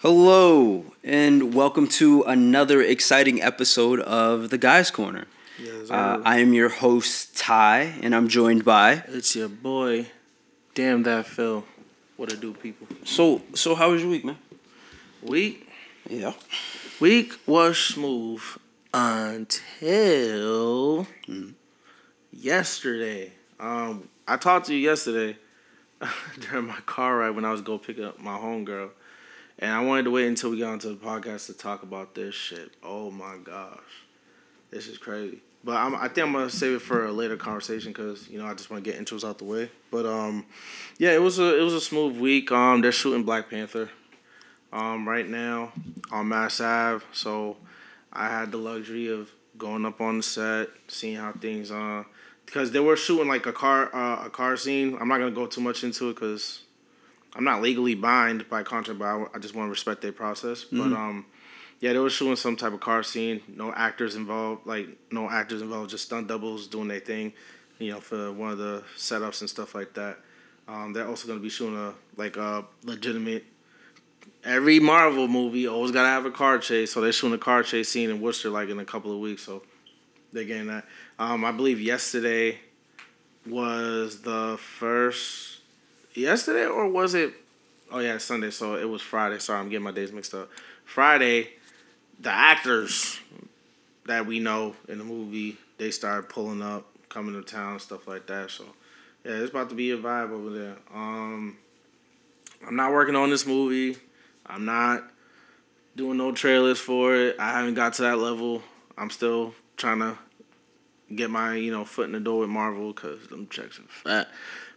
Hello, and welcome to another exciting episode of The Guys Corner. Yes, Uh, I am your host, Ty, and I'm joined by. it's your boy. Damn that Phil. What it do, people? So, so how was your week, man? Week Yeah. week was smooth until yesterday. Um, I talked to you yesterday during my car ride when I was go pick up my homegirl, and I wanted to wait until we got onto the podcast to talk about this shit. Oh my gosh, this is crazy. But I'm, I think I'm gonna save it for a later conversation because you know I just want to get intros out the way. But um, yeah, it was a it was a smooth week. Um, they're shooting Black Panther, um, right now on Mass Ave. So I had the luxury of going up on the set, seeing how things uh because they were shooting like a car uh, a car scene. I'm not gonna go too much into it because I'm not legally bound by contract, but I, I just want to respect their process. But um, yeah, they were shooting some type of car scene. No actors involved, like no actors involved, just stunt doubles doing their thing. You know, for one of the setups and stuff like that. Um, they're also gonna be shooting a like a legitimate. Every Marvel movie always gotta have a car chase, so they're shooting a car chase scene in Worcester like in a couple of weeks. So they're getting that. Um, I believe yesterday was the first. Yesterday or was it? Oh yeah, Sunday. So it was Friday. Sorry, I'm getting my days mixed up. Friday, the actors that we know in the movie they started pulling up, coming to town, stuff like that. So yeah, it's about to be a vibe over there. Um, I'm not working on this movie. I'm not doing no trailers for it. I haven't got to that level. I'm still trying to get my you know foot in the door with Marvel because them checks are fat.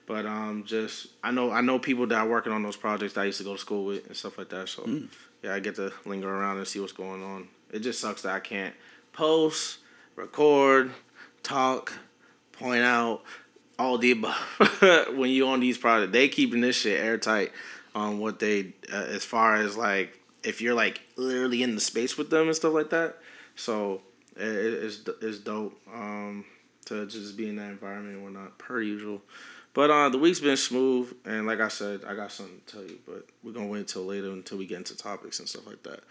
But um, just I know I know people that are working on those projects that I used to go to school with and stuff like that. So yeah, I get to linger around and see what's going on. It just sucks that I can't post, record, talk, point out all the above when you on these projects. They keeping this shit airtight on what they uh, as far as like if you're like literally in the space with them and stuff like that. So it, it- it's it's dope um, to just be in that environment and whatnot per usual. But uh, the week's been smooth, and like I said, I got something to tell you, but we're gonna wait until later until we get into topics and stuff like that.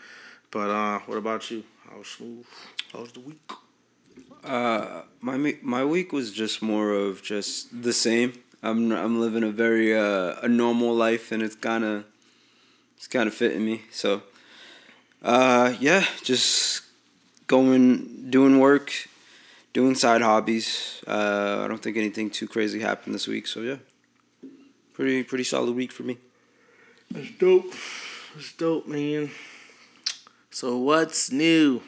But uh, what about you? How was smooth? How was the week? Uh, my my week was just more of just the same. I'm I'm living a very uh, a normal life, and it's kind of it's kind of fitting me. So, uh, yeah, just going doing work, doing side hobbies. Uh, I don't think anything too crazy happened this week. So yeah, pretty pretty solid week for me. That's dope. That's dope, man. So what's new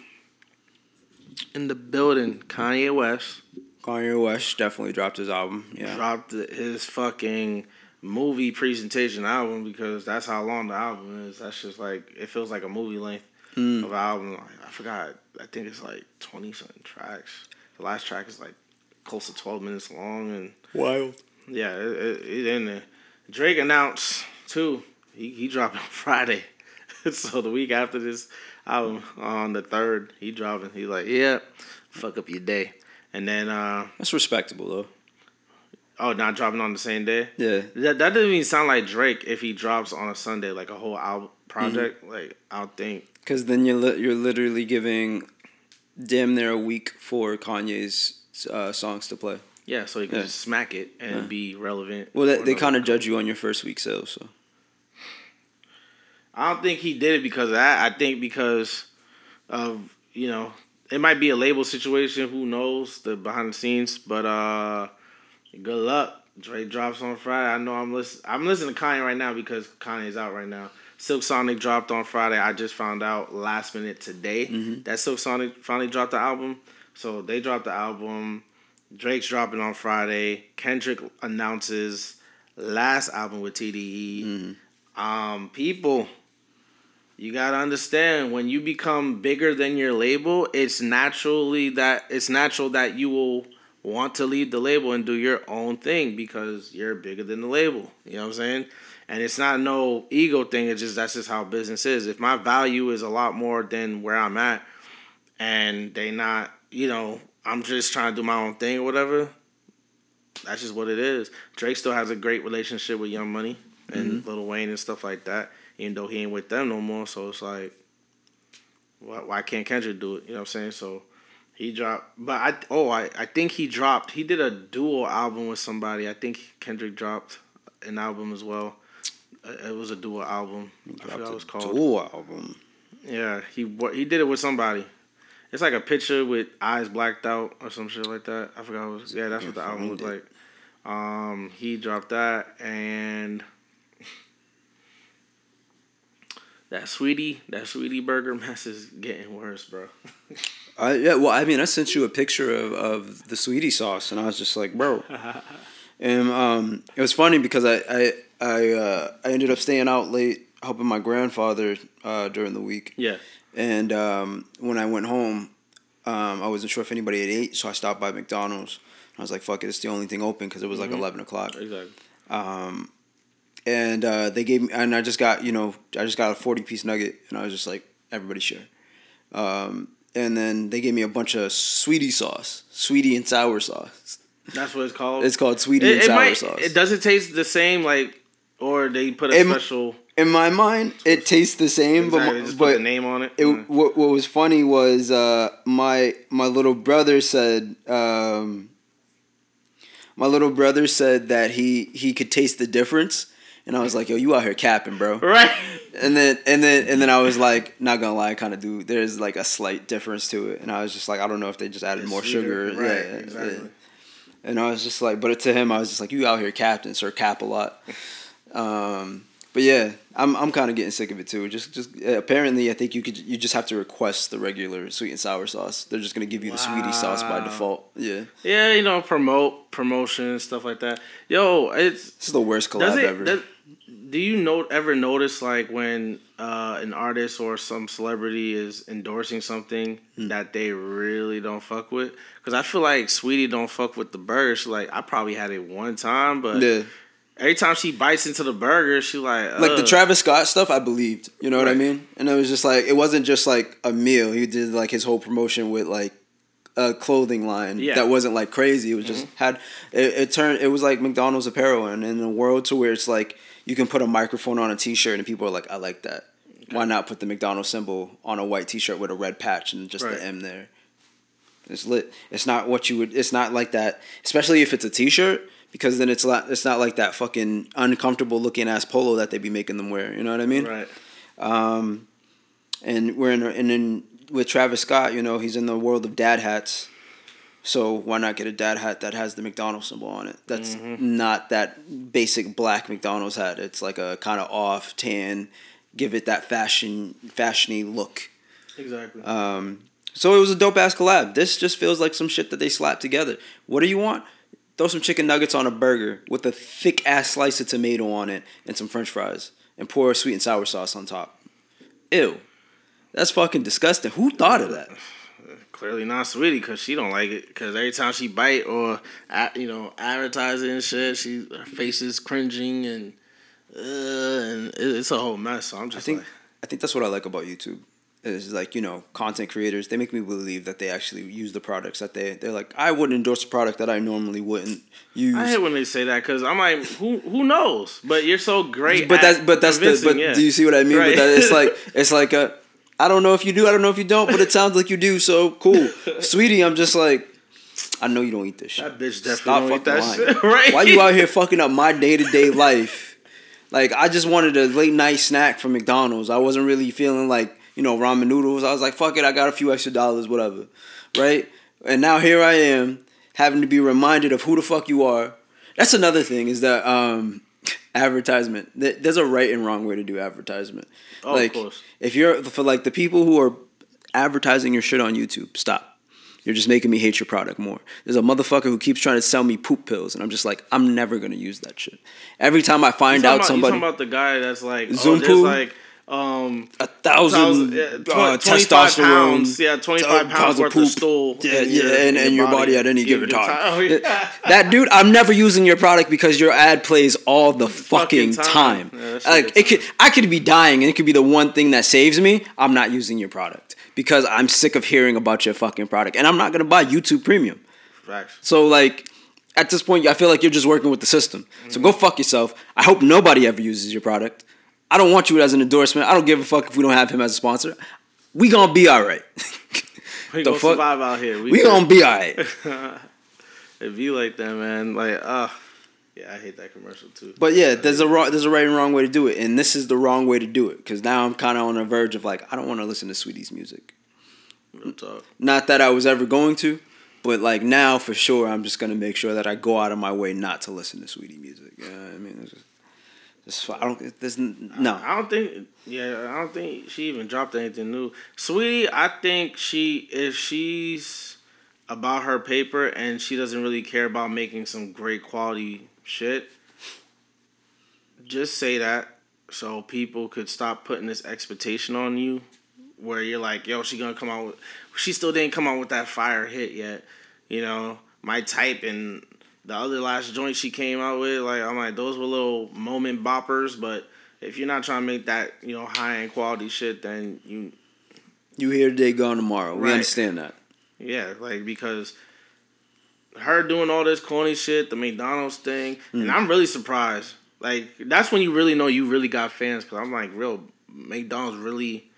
in the building? Kanye West Kanye West definitely dropped his album. Yeah, dropped his fucking movie presentation album because that's how long the album is. That's just like it feels like a movie length Mm. of album. I forgot. I think it's like twenty something tracks. The last track is like close to twelve minutes long, and wild. yeah, it, it, it there. Drake announced too. He he dropped on Friday, so the week after this album on the third, he dropping. He's like, yeah, fuck up your day, and then uh That's respectable though. oh, not dropping on the same day. Yeah, That that doesn't even sound like Drake if he drops on a Sunday like a whole album project. Like I don't think. Because then you're li- you're literally giving damn near a week for Kanye's uh, songs to play. Yeah, so he can Yeah. just smack it and Yeah. be relevant. Well, they, they kind of judge you on your first week sales. So I don't think he did it because of that. I think because of you know it might be a label situation. Who knows the behind the scenes? But uh, good luck. Dre drops on Friday. I know I'm listen. I'm listening to Kanye right now because Kanye's out right now. Silk Sonic dropped on Friday. I just found out last minute today that Silk Sonic finally dropped the album. So they dropped the album. Drake's dropping on Friday. Kendrick announces last album with TDE. Um, people, you gotta understand when you become bigger than your label, it's naturally that it's natural that you will want to leave the label and do your own thing because you're bigger than the label. You know what I'm saying? And it's not no ego thing. It's just that's just how business is. If my value is a lot more than where I'm at, and they not, you know, I'm just trying to do my own thing or whatever. That's just what it is. Drake still has a great relationship with Young Money and mm-hmm. Lil Wayne and stuff like that. even though he ain't with them no more. So it's like, why, why can't Kendrick do it? You know what I'm saying? So he dropped, but I oh I I think he dropped. He did a dual album with somebody. I think Kendrick dropped an album as well. Uh, It was a dual album. I forgot what it was called. Dual album. Yeah, he he did it with somebody. It's like a picture with eyes blacked out or some shit like that. I forgot. What it was, yeah, that's what the album looked like. Um, he dropped that and that Saweetie that Saweetie burger mess is getting worse, bro. I, yeah, well, I mean, I sent you a picture of, of the Saweetie sauce, and I was just like, bro. and um, it was funny because I I I, uh, I ended up staying out late helping my grandfather uh, during the week, yeah, and um, when I went home, um, I wasn't sure if anybody had ate, so I stopped by McDonald's. I was like, "Fuck it, it's the only thing open" because it was like Mhm. eleven o'clock. exactly. Um, and uh, they gave me, and I just got, you know, I just got a forty piece nugget, and I was just like, everybody share. Um, and then they gave me a bunch of Saweetie sauce, Saweetie and sour sauce. That's what it's called. It's called sweetie it, and it sour might. sauce. It doesn't taste the same, like, or they put a It- special. In my mind, it tastes the same, Exactly, but just put but the name on it. it, Mm. what what was funny was uh, my my little brother said um, my little brother said that he he could taste the difference, and I was like, "Yo, you out here capping, bro." right. And then and then and then I was like, not gonna lie, I kind of do. There's like a slight difference to it, and I was just like, I don't know if they just added It's more sugar, Right, yeah, exactly. yeah. And I was just like, but to him, I was just like, you out here captain, sir, cap a lot. Um, but yeah, I'm I'm kind of getting sick of it too. Just just uh, apparently, I think you could you just have to request the regular sweet and sour sauce. They're just gonna give you the Saweetie sauce by default. Yeah, Yeah, you know, promote promotion stuff like that. Yo, it's this is the worst collab it. ever. Does, do you know ever notice like when uh, an artist or some celebrity is endorsing something Hmm. that they really don't fuck with? Because I feel like Saweetie don't fuck with the burger. She like I probably had it one time, but yeah. Every time she bites into the burger, she like like the Travis Scott stuff, I believed. You know what I mean? And it was just like it wasn't just like a meal. He did like his whole promotion with like a clothing line Yeah. that wasn't like crazy. It was just mm-hmm. had it, it turned. It was like McDonald's apparel, and in a world to where it's like you can put a microphone on a T-shirt, and people are like, "I like that." Why not put the McDonald's symbol on a white T-shirt with a red patch and just Right. the M there? It's lit. It's not what you would. It's not like that, especially if it's a T-shirt, because then it's not. It's not like that fucking uncomfortable looking ass polo that they be making them wear. You know what I mean? right. Um, and we're in. And then with Travis Scott, you know, he's in the world of dad hats. So why not get a dad hat that has the McDonald's symbol on it? That's not that basic black McDonald's hat. It's like a kind of off tan, give it that fashion fashiony look. Exactly. Um, so it was a dope ass collab. This just feels like some shit that they slapped together. What do you want? Throw some chicken nuggets on a burger with a thick ass slice of tomato on it and some French fries, and pour sweet and sour sauce on top. Ew, that's fucking disgusting. Who thought of that? Clearly not Saweetie because she don't like it. Because every time she bite or you know advertising and shit, she her face is cringing and uh, and it's a whole mess. So I'm just I think like, I think that's what I like about YouTube. Is like you know content creators. They make me believe that they actually use the products that they they're like. I wouldn't endorse a product that I normally wouldn't use. I hate when they say that because I'm like, who who knows? But you're so great. but that's but that's the but yeah. do you see what I mean? Right. But that, it's like it's like a I don't know if you do, I don't know if you don't, but it sounds like you do. So cool, Saweetie. I'm just like I know you don't eat this shit. That bitch definitely Stop don't eat fucking that lying. shit, right? Why you out here fucking up my day to day life? Like I just wanted a late night snack from McDonald's. I wasn't really feeling like you know ramen noodles. I was like, fuck it, I got a few extra dollars, whatever, right? And now here I am having to be reminded of who the fuck you are. That's another thing is that um, advertisement. There's a right and wrong way to do advertisement. Oh, like, of course. If you're for like the people who are advertising your shit on YouTube, stop. You're just making me hate your product more. There's a motherfucker who keeps trying to sell me poop pills, and I'm just like, I'm never gonna use that shit. Every time I You find out about, you somebody talking about the guy that's like oh, Zoom there's poo? like um a thousand, thousand, uh, 25 testosterone, pounds, yeah, 25 pounds worth of stool yeah, yeah, your- and, and your body, body at any given time. time. Oh, yeah. that dude, I'm never using your product because your ad plays all the fucking, Fucking time. time. Yeah, like it could, I could be dying, and it could be the one thing that saves me. I'm not using your product because I'm sick of hearing about your fucking product, and I'm not gonna buy YouTube Premium. Facts. So like at this point, I feel like you're just working with the system. So Mm-hmm. go fuck yourself. I hope nobody ever uses your product. I don't want you as an endorsement. I don't give a fuck if we don't have him as a sponsor. We gonna be all right. We The gonna fuck? survive out here. we gonna be all right. It be like that, man. Like, uh, yeah, I hate that commercial too. But yeah, there's a wrong, there's a right and wrong way to do it, and this is the wrong way to do it. Because now I'm kind of on the verge of like, I don't want to listen to Saweetie's music. Real talk. Not that I was ever going to, but like now for sure, I'm just gonna make sure that I go out of my way not to listen to Saweetie music. You know I mean? It's just, I don't. There's no. I don't think. Yeah, I don't think she even dropped anything new. Saweetie, I think she if she's about her paper and she doesn't really care about making some great quality shit. Just say that so people could stop putting this expectation on you, where you're like, yo, she gonna come out with. She still didn't come out with that fire hit yet. You know, my type and the other last joint she came out with, like I'm like those were little moment boppers, but if you're not trying to make that you know high end quality shit, then you You here today, gone tomorrow. We Right. understand that. yeah like because her doing all this corny shit, the McDonald's thing, and mm. I'm really surprised. Like that's when you really know you really got fans, cause I'm like real McDonald's really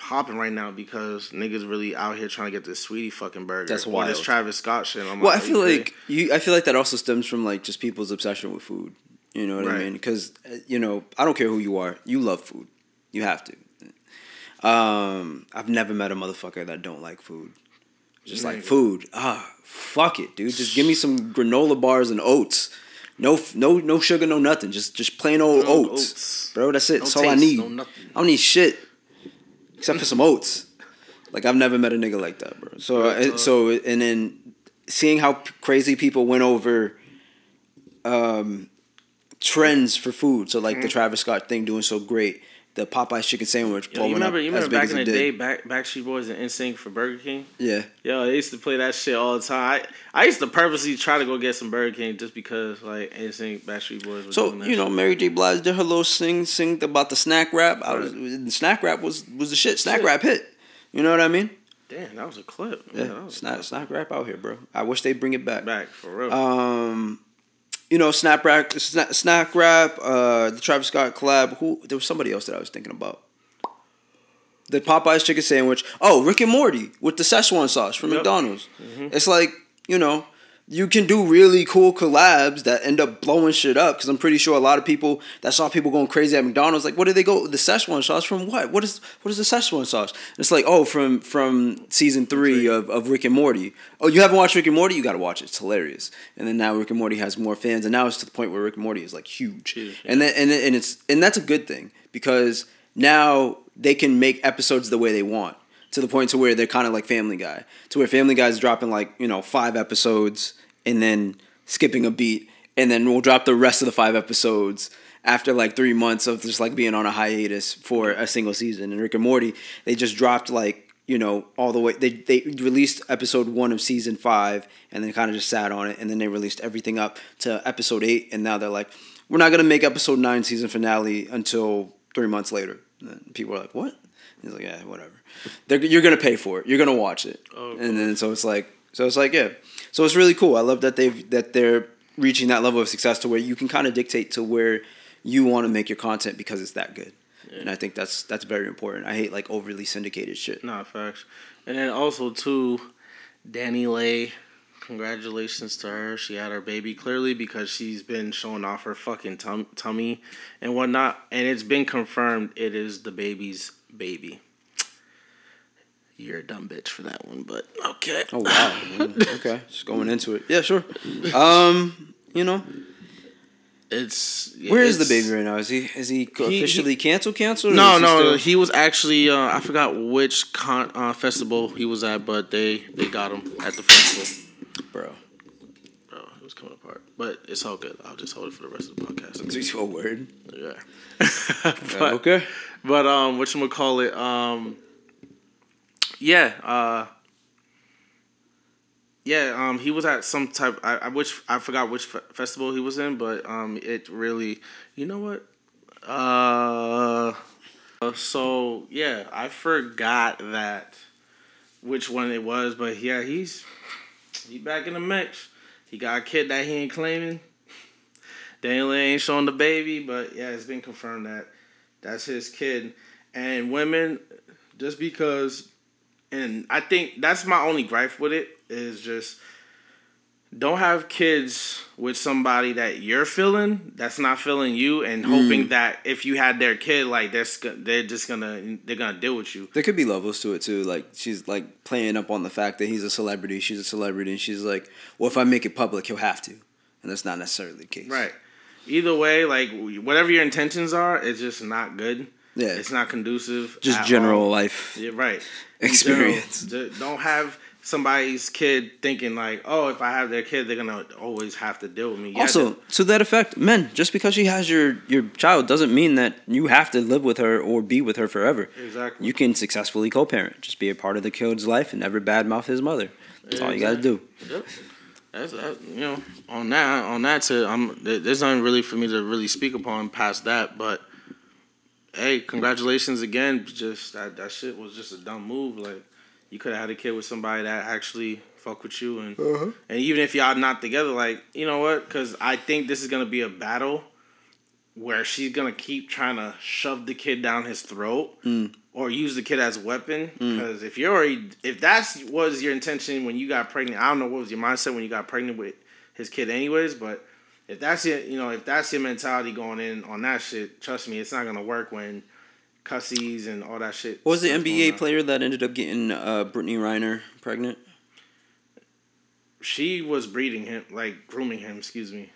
popping right now because niggas really out here trying to get this Saweetie fucking burger. That's Or this. Travis Scott shit. I'm Well, I feel okay. like you. I feel like that also stems from like just people's obsession with food. You know what I mean? Because you know, I don't care who you are. You love food. You have to. Um, I've never met a motherfucker that don't like food. Just like food. Ah, fuck it, dude. Just give me some granola bars and oats. No, no, no sugar, no nothing. Just, just plain old oats, oats. bro. That's it. No That's all I need. no. I don't need shit except for some oats. Like I've never met a nigga like that, bro. So, uh, so, and then seeing how p- crazy people went over um, trends for food. So like the Travis Scott thing doing so great, the Popeyes chicken sandwich. Yo, you remember, you remember back in the day, back Backstreet Boys and NSYNC for Burger King. Yeah, Yo, they used to play that shit all the time. I, I used to purposely try to go get some Burger King just because like NSYNC, Backstreet Boys. Was So you know, shit. Mary J. Blige did her little sing, sing about the snack rap. I was the snack rap was was the shit. Snack Shit. rap hit. You know what I mean? damn, that was a clip. Yeah, was snack snack rap out here, bro. I wish they bring it back. back for real. Um, you know, snap rap, snack, snack rap, uh, the Travis Scott collab. Who there was somebody else that I was thinking about. The Popeyes chicken sandwich. Oh, Rick and Morty with the Szechuan sauce from Yep. McDonald's. It's like you know, you can do really cool collabs that end up blowing shit up. Because I'm pretty sure a lot of people that saw people going crazy at McDonald's, like, what did they go? The Szechuan sauce from what? What is what is the Szechuan sauce? It's like, oh, from from season three of, of Rick and Morty. Oh, you haven't watched Rick and Morty? You got to watch it. It's hilarious. And then now Rick and Morty has more fans, and now it's to the point where Rick and Morty is like huge. Huge, And then and and it's and that's a good thing because now they can make episodes the way they want to the point to where they're kind of like Family Guy, to where Family Guy's dropping like you know five episodes and then skipping a beat, and then we'll drop the rest of the five episodes after like three months of just like being on a hiatus for a single season. And Rick and Morty, they just dropped like you know all the way they they released episode one of season five and then kind of just sat on it, and then they released everything up to episode eight, and now they're like, we're not gonna make episode nine season finale until three months later. People are like, what? He's like, yeah, whatever. They're, you're gonna pay for it. You're gonna watch it. Oh, and then so it's like, so it's like, yeah. So it's really cool. I love that they've that they're reaching that level of success to where you can kind of dictate to where you want to make your content because it's that good. And I think that's that's very important. I hate like overly syndicated shit. Nah, facts. And then also too, DaniLeigh. Congratulations to her. She had her baby clearly because she's been showing off her fucking tum- tummy and whatnot, and it's been confirmed it is DaBaby's baby. You're a dumb bitch for that one, but okay. Oh wow. Okay, just going into it. Yeah, sure. Um, you know, It's where is DaBaby right now? Is he is he he- officially canceled? Canceled? or No, he no, still- he was actually uh, I forgot which con uh, festival he was at, but they they got him at the festival. bro. Bro, it was coming apart, but it's all good. I'll just hold it for the rest of the podcast. That's a word. Yeah. Uh, but, okay. But um, what you call it? Um, yeah. Uh, yeah. Um, he was at some type. I, I which I forgot which fe- festival he was in, but um, it really. You know what? Uh, uh, so yeah, I forgot that which one it was, but yeah, he's he back in the mix. He got a kid that he ain't claiming. Daniel ain't showing the baby, but yeah, it's been confirmed that That's his kid. And women, just because, and I think that's my only gripe with it is just don't have kids with somebody that you're feeling that's not feeling you and mm. hoping that if you had their kid like they're, they're just gonna they're gonna deal with you There could be levels to it too. Like she's like playing up on the fact that he's a celebrity, she's a celebrity, and she's like, "Well, if I make it public, he'll have to," and that's not necessarily the case. right either way like whatever your intentions are it's just not good Yeah. it's not conducive Just general all. life. Yeah, right. Experience. general, don't have somebody's kid thinking like, oh, if I have their kid, they're gonna always have to deal with me. Yeah, Also, to that effect, men, just because she has your your child doesn't mean that you have to live with her or be with her forever. Exactly. You can successfully co-parent, just be a part of the kid's life and never badmouth his mother. That's all you got to do. Yep. That's that, you know on that on that to I'm there's nothing really for me to really speak upon past that, but hey, congratulations again. Just that that shit was just a dumb move. Like you could have had a kid with somebody that actually fuck with you and uh-huh. and even if y'all not together, like you know what? Because I think this is gonna be a battle where she's gonna keep trying to shove the kid down his throat or use the kid as a weapon. Because if you're already, if that's was your intention when you got pregnant, I don't know what was your mindset when you got pregnant with his kid, anyways. But if that's your, you know, if that's your mentality going in on that shit, trust me, it's not gonna work when cussies and all that shit. What was the NBA player that ended up getting uh, Brittany Renner pregnant? She was breeding him, like grooming him. Excuse me.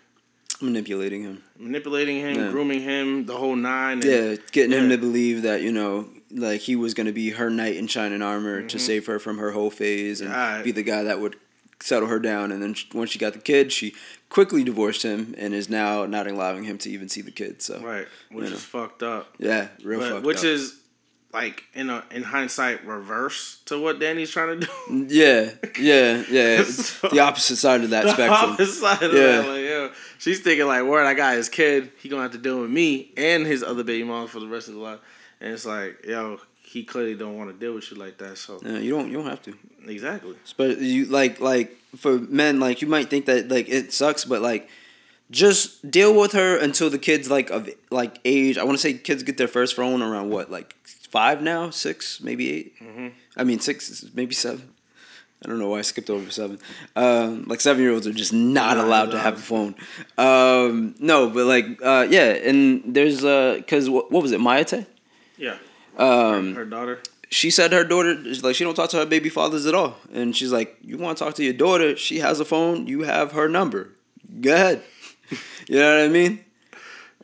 Manipulating him. Manipulating him, Yeah. grooming him, the whole nine. And, Yeah, getting him to believe that you know, like he was gonna be her knight in shining armor to mm-hmm. save her from her whole phase and Right. be the guy that would settle her down. And then sh- once she got the kid, she quickly divorced him and is now not allowing him to even see the kid. So Right, which You know. is fucked up. yeah, real But- fucked which up. Which is like in a in hindsight reverse to what DaniLeigh's trying to do. yeah, yeah, yeah. So- the opposite side of that the spectrum. opposite side of Yeah. that. Like, yo, she's thinking like, "Word, I got his kid. He gonna have to deal with me and his other baby mom for the rest of the life." And it's like, yo, he clearly don't want to deal with you like that. So Yeah, you don't you don't have to. exactly, But you like like for men like you might think that like it sucks, but like just deal with her until the kids like of like age. I want to say kids get their first phone around what like five now, six, maybe 8 Mhm. I mean six, maybe seven. I don't know why I skipped over seven. Um, like seven year olds are just not allowed to have a phone. Um, no, but like uh, yeah, and there's uh, cause what, what was it, Mayate? yeah. Um, her daughter. she said her daughter like she don't talk to her baby fathers at all and she's like you want to talk to your daughter she has a phone you have her number go ahead you know what i mean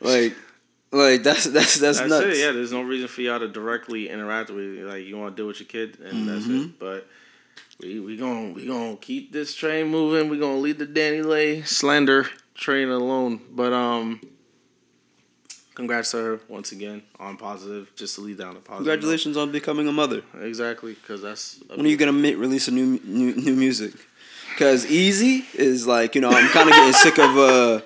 like like that's that's that's, That's nuts it. Yeah, there's no reason for y'all to directly interact with. Like you want to deal with your kid, and that's Mm-hmm. it. But we we gonna we gonna keep this train moving. We gonna leave the DaniLeigh slander train alone. But um, congrats to her once again on positive. Just to lead down a positive. note. congratulations on becoming a mother Exactly, because that's when are you gonna mi- release a new new, new music because easy is like you know i'm kind of getting sick of uh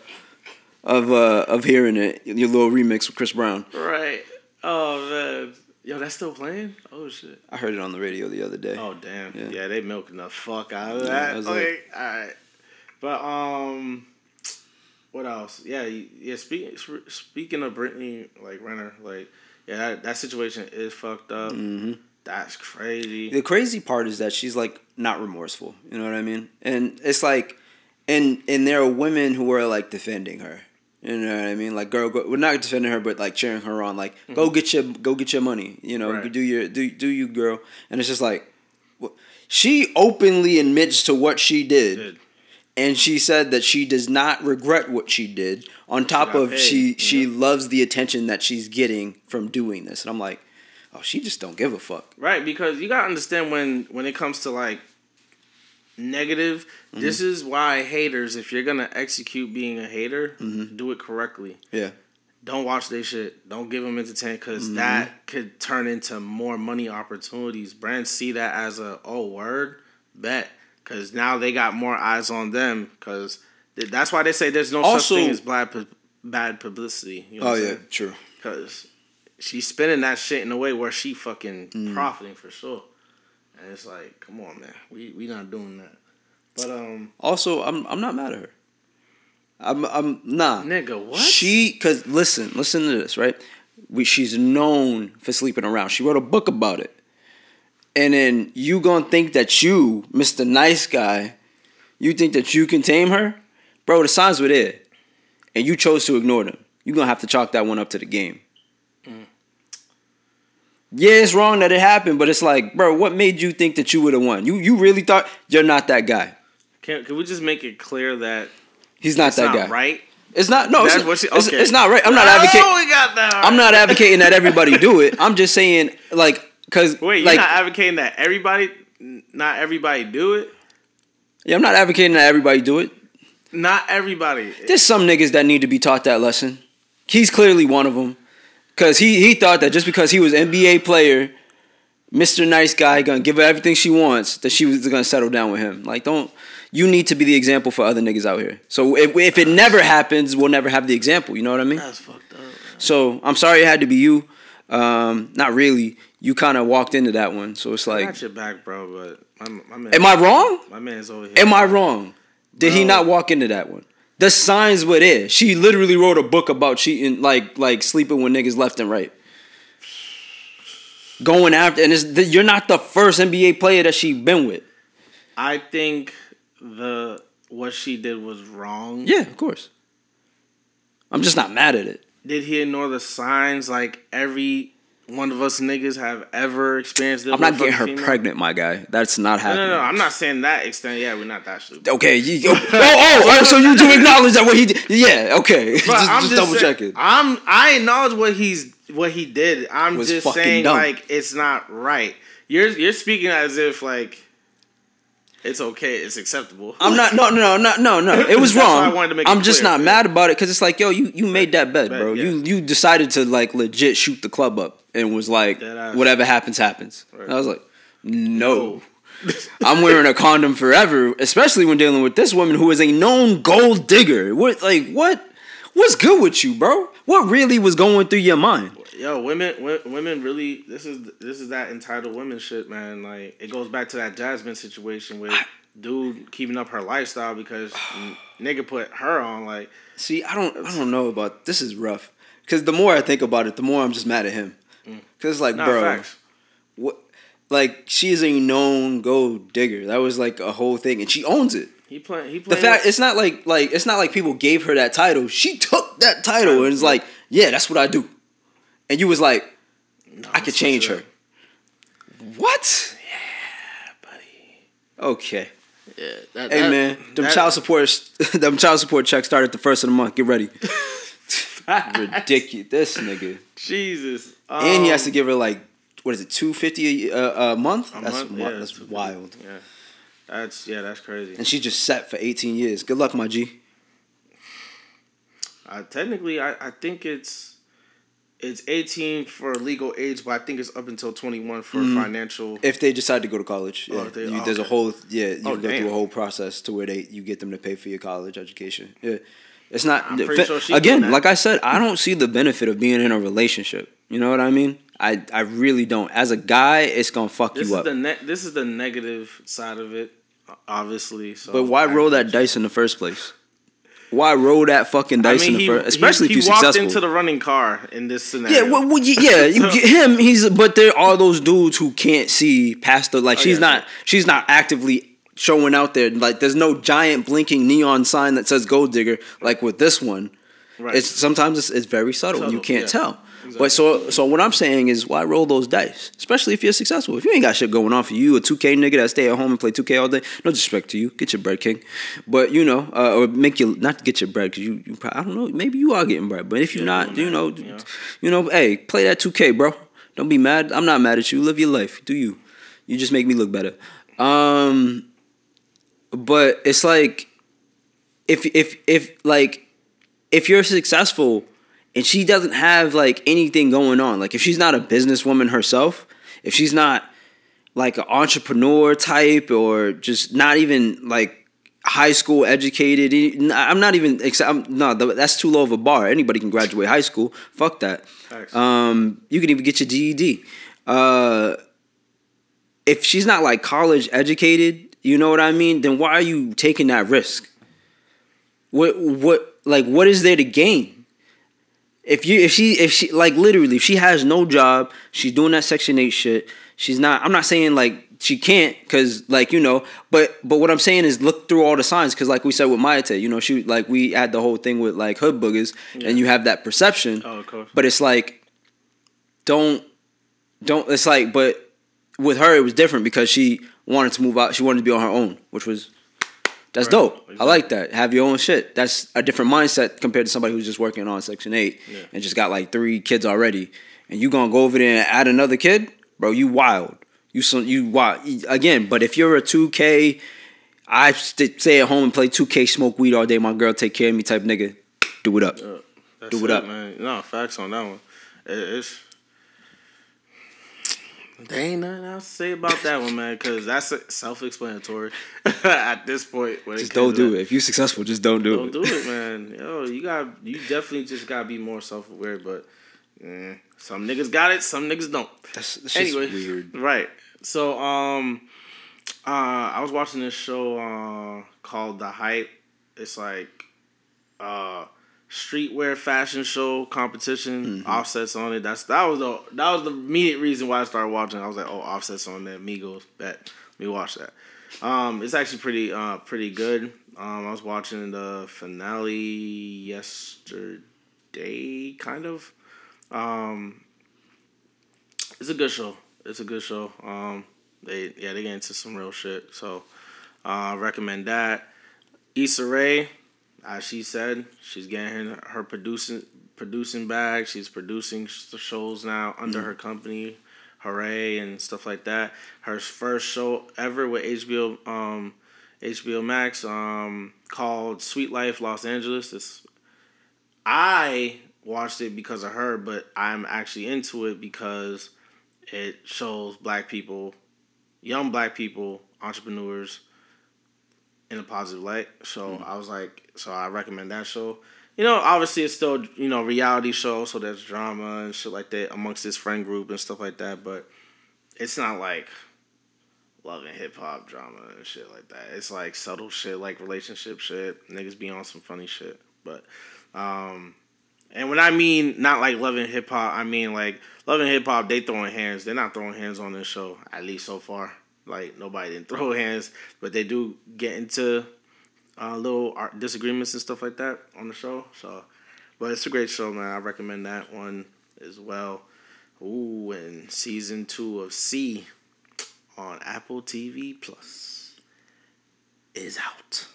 of uh of hearing it your little remix with chris brown right. Oh man, yo, that's still playing. Oh shit. i heard it on the radio the other day Oh damn! Yeah. Yeah, they milking the fuck out of Yeah, that. I was okay, like- all right. But um, what else? Yeah, yeah. Speaking speaking of Brittany, like Renner, like yeah, that, that situation is fucked up. hmm That's crazy. the crazy part is that she's like not remorseful. You know what I mean? And it's like, and and there are women who are like defending her. You know what I mean? Like, girl, go, we're not defending her, but like cheering her on. Like, go mm-hmm. get your go get your money. You know, Right. do your do do you, girl? And it's just like, she openly admits to what she did, Did. and she said that she does not regret what she did. On top of paid, she she yeah. loves the attention that she's getting from doing this. And I'm like, oh, she just don't give a fuck. Right, because you gotta understand when when it comes to like negative, Mm-hmm. this is why haters. If you're gonna execute being a hater, Mm-hmm. do it correctly. Yeah. don't watch their shit. Don't give them entertainment because Mm-hmm. that could turn into more money opportunities. Brands see that as a oh word bet because now they got more eyes on them because that's why they say there's no Also- such thing as bad pu- bad publicity. You know Oh yeah, saying? true. because she's spinning that shit in a way where she fucking Mm. profiting for sure. And it's like, come on, man, we we not doing that. But um, Also, I'm I'm not mad at her. I'm I'm nah. nigga, what? She cuz listen, listen to this, right? We, she's known for sleeping around. She wrote a book about it. And then you gonna think that you, Mr. Nice Guy, you think that you can tame her? Bro, the signs were there. And you chose to ignore them. You're gonna have to chalk that one up to the game. Yeah, it's wrong that it happened, but it's like, bro, what made you think that you would have won? You you really thought you're not that guy. Can can we just make it clear that He's not it's that not guy. right? It's not. No, That's it's, what she- it's, okay. it's not right. I'm not advocating. Oh, we got that. I'm not advocating that everybody do it. I'm just saying, like, cause Wait, you're like, not advocating that everybody, not everybody do it. yeah, I'm not advocating that everybody do it. Not everybody. There's some niggas that need to be taught that lesson. He's clearly one of them, cause he he thought that just because he was NBA player, Mr. Nice Guy, gonna give her everything she wants, that she was gonna settle down with him. Like, don't. You need to be the example for other niggas out here. So if, if it never happens, we'll never have the example. You know what I mean? That's fucked up. man. So I'm sorry it had to be you. Um, not really. You kind of walked into that one. So it's like. I got your back, bro. But my, my man, am I wrong? My man's over here. Am I wrong? Did he not walk into that one? The signs were there. She literally wrote a book about cheating, like like sleeping with niggas left and right. Going after, and it's, you're not the first NBA player that she been with. I think the what she did was wrong. Yeah, of course. I'm just not mad at it. Did he ignore the signs like every one of us niggas have ever experienced? This I'm not getting her female? pregnant, my guy. That's not happening. no, no. no, I'm not saying that extent. Yeah, we're not that stupid. Okay, you, oh, oh, oh, so you do acknowledge that what he did? Yeah, okay. Just I'm just just double saying- checking. I'm I acknowledge what he's what he did. I'm Was just saying dumb. like it's not right. You're you're speaking as if like it's okay, it's acceptable. I'm not. No, no, no, no, no. It was wrong. I wanted to make I'm just clear, not yeah. mad about it because it's like, yo, you you made that bet, Bet, bro. yeah. You you decided to like legit shoot the club up and was like, whatever happens, happens. Right. And I was like, no. I'm wearing a condom forever, especially when dealing with this woman who is a known gold digger. What like what? What's good with you, bro? What really was going through your mind? Yo, women, wo- women really. This is this is that entitled women shit, man. Like it goes back to that Jasmine situation with dude keeping up her lifestyle because nigga put her on. Like See, I don't, I don't know about this. Is rough because the more I think about it, the more I'm just mad at him. Mm. Because it's like, nah, bro, facts. what? Like she is a known gold digger. That was like a whole thing, and she owns it. He play. He The fact it's not like like it's not like people gave her that title. She took that title and it's like, yeah, that's what I do. And you was like, No, I could change her. What? buddy. Okay. Yeah, that, Hey that- man, them that- child support them child support checks start at the first of the month. Get ready. Ridiculous. This nigga. Jesus. and he has to Um, give her like what is it, two fifty a, a month? a that's month? wi- Yeah, that's wild. Yeah, that's yeah, that's crazy. And she just sat for eighteen years. Good luck, my G. Uh, technically, I, I think it's it's 18 for legal age, but I think it's up until 21 for Mm-hmm. financial. If they decide to go to college, yeah, Oh, they- you, oh, there's a whole yeah, you Oh, go through a whole process to where they you get them to pay for your college education. Yeah, it's not sure again. Like I said, I don't see the benefit of being in a relationship. You know what I mean? I I really don't. As a guy, it's gonna fuck This you is up. the ne- this is the negative side of it, obviously. So, but why I- roll that dice in the first place? Why roll that fucking dice in the first? Especially he, if he you're walked successful. into the running car in this scenario. Yeah, well, well, yeah, you So- get him. He's but there are those dudes who can't see past the like. Oh, she's yeah, not. She's not actively showing out there. Like, there's no giant blinking neon sign that says "Gold Digger" like with this one. right. It's sometimes it's, it's very subtle. you can't yeah. tell. Exactly. But so so what I'm saying is why roll those dice, especially if you're successful. If you ain't got shit going on for you, a 2K nigga that stay at home and play 2K all day. No disrespect to you, get your bread, king. But you know, uh, or make you not get your bread because you, you probably, I don't know. Maybe you are getting bread, but if you're Yeah, not, you know, yeah. you know, hey, play that 2K, bro. Don't be mad. I'm not mad at you. Live your life. Do you? You just make me look better. Um, but it's like if if if like if you're successful and she doesn't have like anything going on, like if she's not a businesswoman herself, if she's not like an entrepreneur type or just not even like high school educated, I'm not even I'm, no, that's too low of a bar. Anybody can graduate high school. Fuck that. Um, you can even get your GED. Uh, if she's not like college educated, you know what I mean? Then why are you taking that risk? What what like what is there to gain? if you if she if she like literally if she has no job, she's doing that Section Eight shit. She's not. I'm not saying like she can't because like you know, but but what I'm saying is look through all the signs because like we said with Mayate, you know, she like we had the whole thing with like hood boogers, and you have that perception. Oh, of course. But it's like, don't don't. It's like, but with her it was different because she wanted to move out. She wanted to be on her own, which was. That's Right. dope. I like that. Have your own shit. That's a different mindset compared to somebody who's just working on Section Eight Yeah. and just got like three kids already, and you gonna go over there and add another kid, bro? You wild. You so you wild again. But if you're a two K, I stay at home and play two K, smoke weed all day. My girl take care of me type nigga. Do it up. That's Do it up. man. No facts on that one. It's there ain't nothing else to say about that one, man, because that's self-explanatory at this point. When Just don't do it. If you're successful, just don't do it. Don't it. do it, man. Yo, you got you definitely just gotta be more self-aware. But eh, some niggas got it, some niggas don't. That's, that's just anyway, weird. right? So, um, uh, I was watching this show uh called The Hype. It's like uh streetwear fashion show competition. Mm-hmm. Offsets on it. That's that was the that was the immediate reason why I started watching. I was like, oh, Offsets on that Migos. Bet let me watch that. Um, it's actually pretty uh pretty good. Um, I was watching the finale yesterday, kind of. Um, it's a good show. It's a good show. Um, they yeah they get into some real shit. So, uh, I recommend that. Issa Rae, as she said, she's getting her, her producing producing bag. She's producing shows now under her company, Hoorae and stuff like that. Her first show ever with HBO um HBO Max um called Sweet Life Los Angeles. It's I watched it because of her, but I'm actually into it because it shows black people, young black people, entrepreneurs in a positive light. So I was like, so I recommend that show. You know, obviously it's still, you know, reality show, so there's drama and shit like that amongst this friend group and stuff like that, but it's not like love and hip hop drama and shit like that. It's like subtle shit like relationship shit. Niggas be on some funny shit. But um and when I mean not like loving hip hop, I mean like loving hip hop, they throwing hands. They're not throwing hands on this show, at least so far. Like nobody didn't throw hands, but they do get into uh, little disagreements and stuff like that on the show. So, but it's a great show, man. I recommend that one as well. Ooh, and season two of See on Apple TV Plus is out.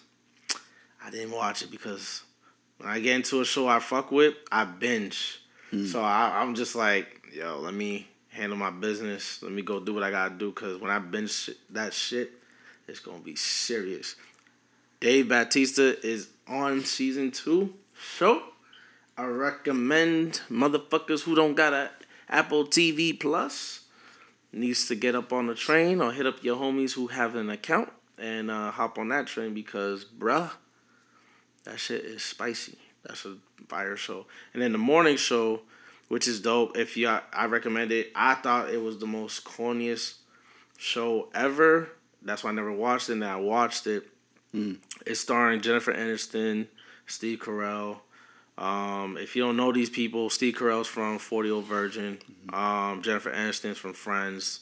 I didn't watch it because when I get into a show I fuck with, I binge. So I, I'm just like, yo, let me handle my business. Let me go do what I gotta do. Cause when I binge that shit, it's gonna be serious. Dave Batista is on season two show. I recommend motherfuckers who don't got a Apple TV Plus needs to get up on the train or hit up your homies who have an account and uh, hop on that train because bruh, that shit is spicy. That's a fire show. And then the morning show, which is dope. If you, I recommend it. I thought it was the most corniest show ever. That's why I never watched it. And then I watched it. It's starring Jennifer Aniston, Steve Carell. Um, if you don't know these people, Steve Carell's from Forty Old Virgin. Um, Jennifer Aniston's from Friends,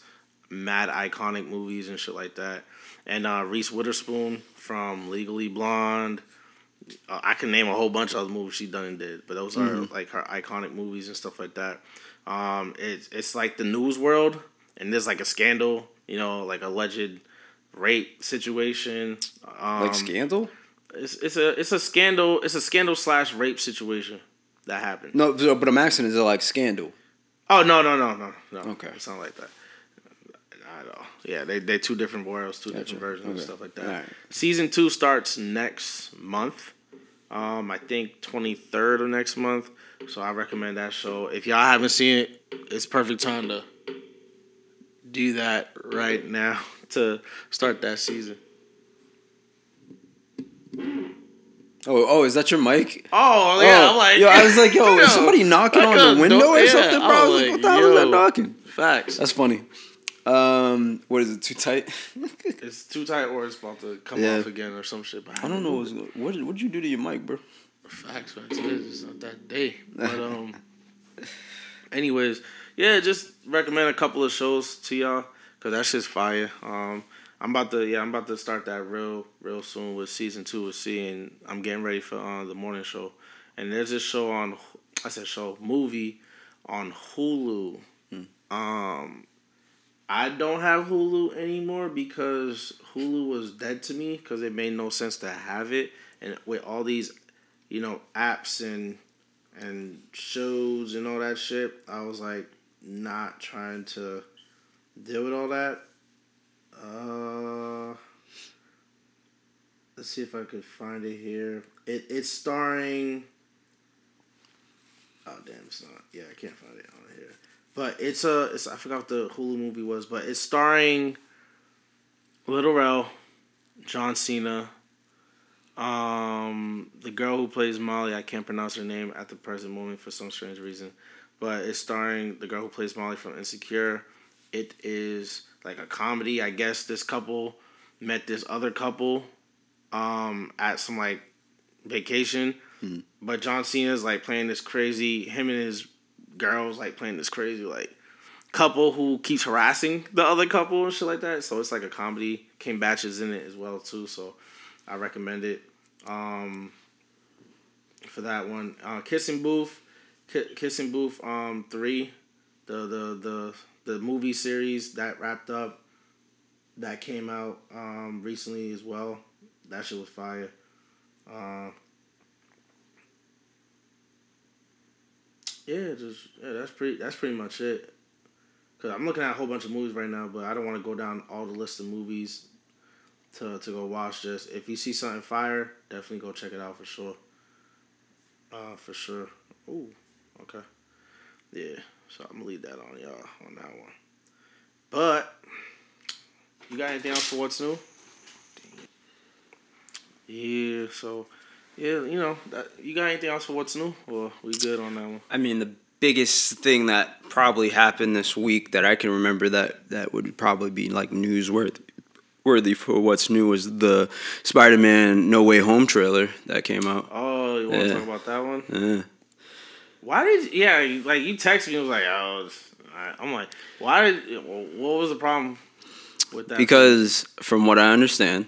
mad iconic movies and shit like that. And uh, Reese Witherspoon from Legally Blonde. Uh, I can name a whole bunch of other movies she done and did, but those are like her iconic movies and stuff like that. Um, it's it's like the news world, and there's like a scandal, you know, like alleged rape situation. Um, Like scandal? it's it's a it's a scandal. It's a scandal slash rape situation that happened. No, but I'm asking, is it like scandal? Oh no no no no no. Okay. it's not like that. Not at all. Yeah, they they two different worlds, two Gotcha. different versions and stuff like that. Alright. Season two starts next month. Um, I think twenty third of next month. So I recommend that show. If y'all haven't seen it, it's perfect time to do that right now to start that season. Oh, oh, is that your mic? Oh yeah, oh, I'm like, yo, I was like, yo, yo, is somebody knocking I on the window or yeah, something, bro? I was like, like, what the hell is that knocking? Facts. That's funny. Um, what is it? Too tight? It's too tight or it's about to come Yeah. off again or some shit. But I don't know. What's, what did what did you do to your mic, bro? Facts, man. Today's just not that day. But um, anyways, yeah, just recommend a couple of shows to y'all because that shit's fire. Um, I'm about to yeah, I'm about to start that real real soon with season two with See, and I'm getting ready for uh, the morning show. And there's this show on I said show movie on Hulu. Hmm. Um, I don't have Hulu anymore because Hulu was dead to me because it made no sense to have it, and with all these, you know, apps and and shows and all that shit, I was like not trying to deal with all that. Uh, let's see if I could find it here. It it's starring. Oh damn! It's not. Yeah, I can't find it. But it's a. It's I forgot what the Hulu movie was, but it's starring. Lil Rel, John Cena. Um, the girl who plays Molly, I can't pronounce her name at the present moment for some strange reason, but it's starring the girl who plays Molly from Insecure. It is like a comedy. I guess this couple met this other couple um, at some like vacation, Hmm. but John Cena's like playing this crazy. Him and his girls like playing this crazy like couple who keeps harassing the other couple and shit like that. So it's like a comedy. Kim Batch is in it as well too. So I recommend it um, for that one. Uh, Kissing Booth, Ki- Kissing Booth um, three, the the the the movie series that wrapped up. That came out um, recently as well. That shit was fire. Uh, yeah, just yeah, that's pretty. That's pretty much it. Cause I'm looking at a whole bunch of movies right now, but I don't want to go down all the list of movies to to go watch. Just if you see something fire, definitely go check it out for sure. Uh, for sure. Ooh, okay. Yeah, so I'm gonna leave that on y'all on that one. But you got anything else for what's new? Yeah, so yeah, you know, that, you got anything else for what's new, or we good on that one? I mean, the biggest thing that probably happened this week that I can remember that that would probably be like newsworthy worthy for what's new was the Spider-Man No Way Home trailer that came out. Oh, you want to Yeah. talk about that one? Yeah. Why did yeah? Like you texted me, it was like, oh, I'm like, why did? What was the problem with that? Because from what I understand,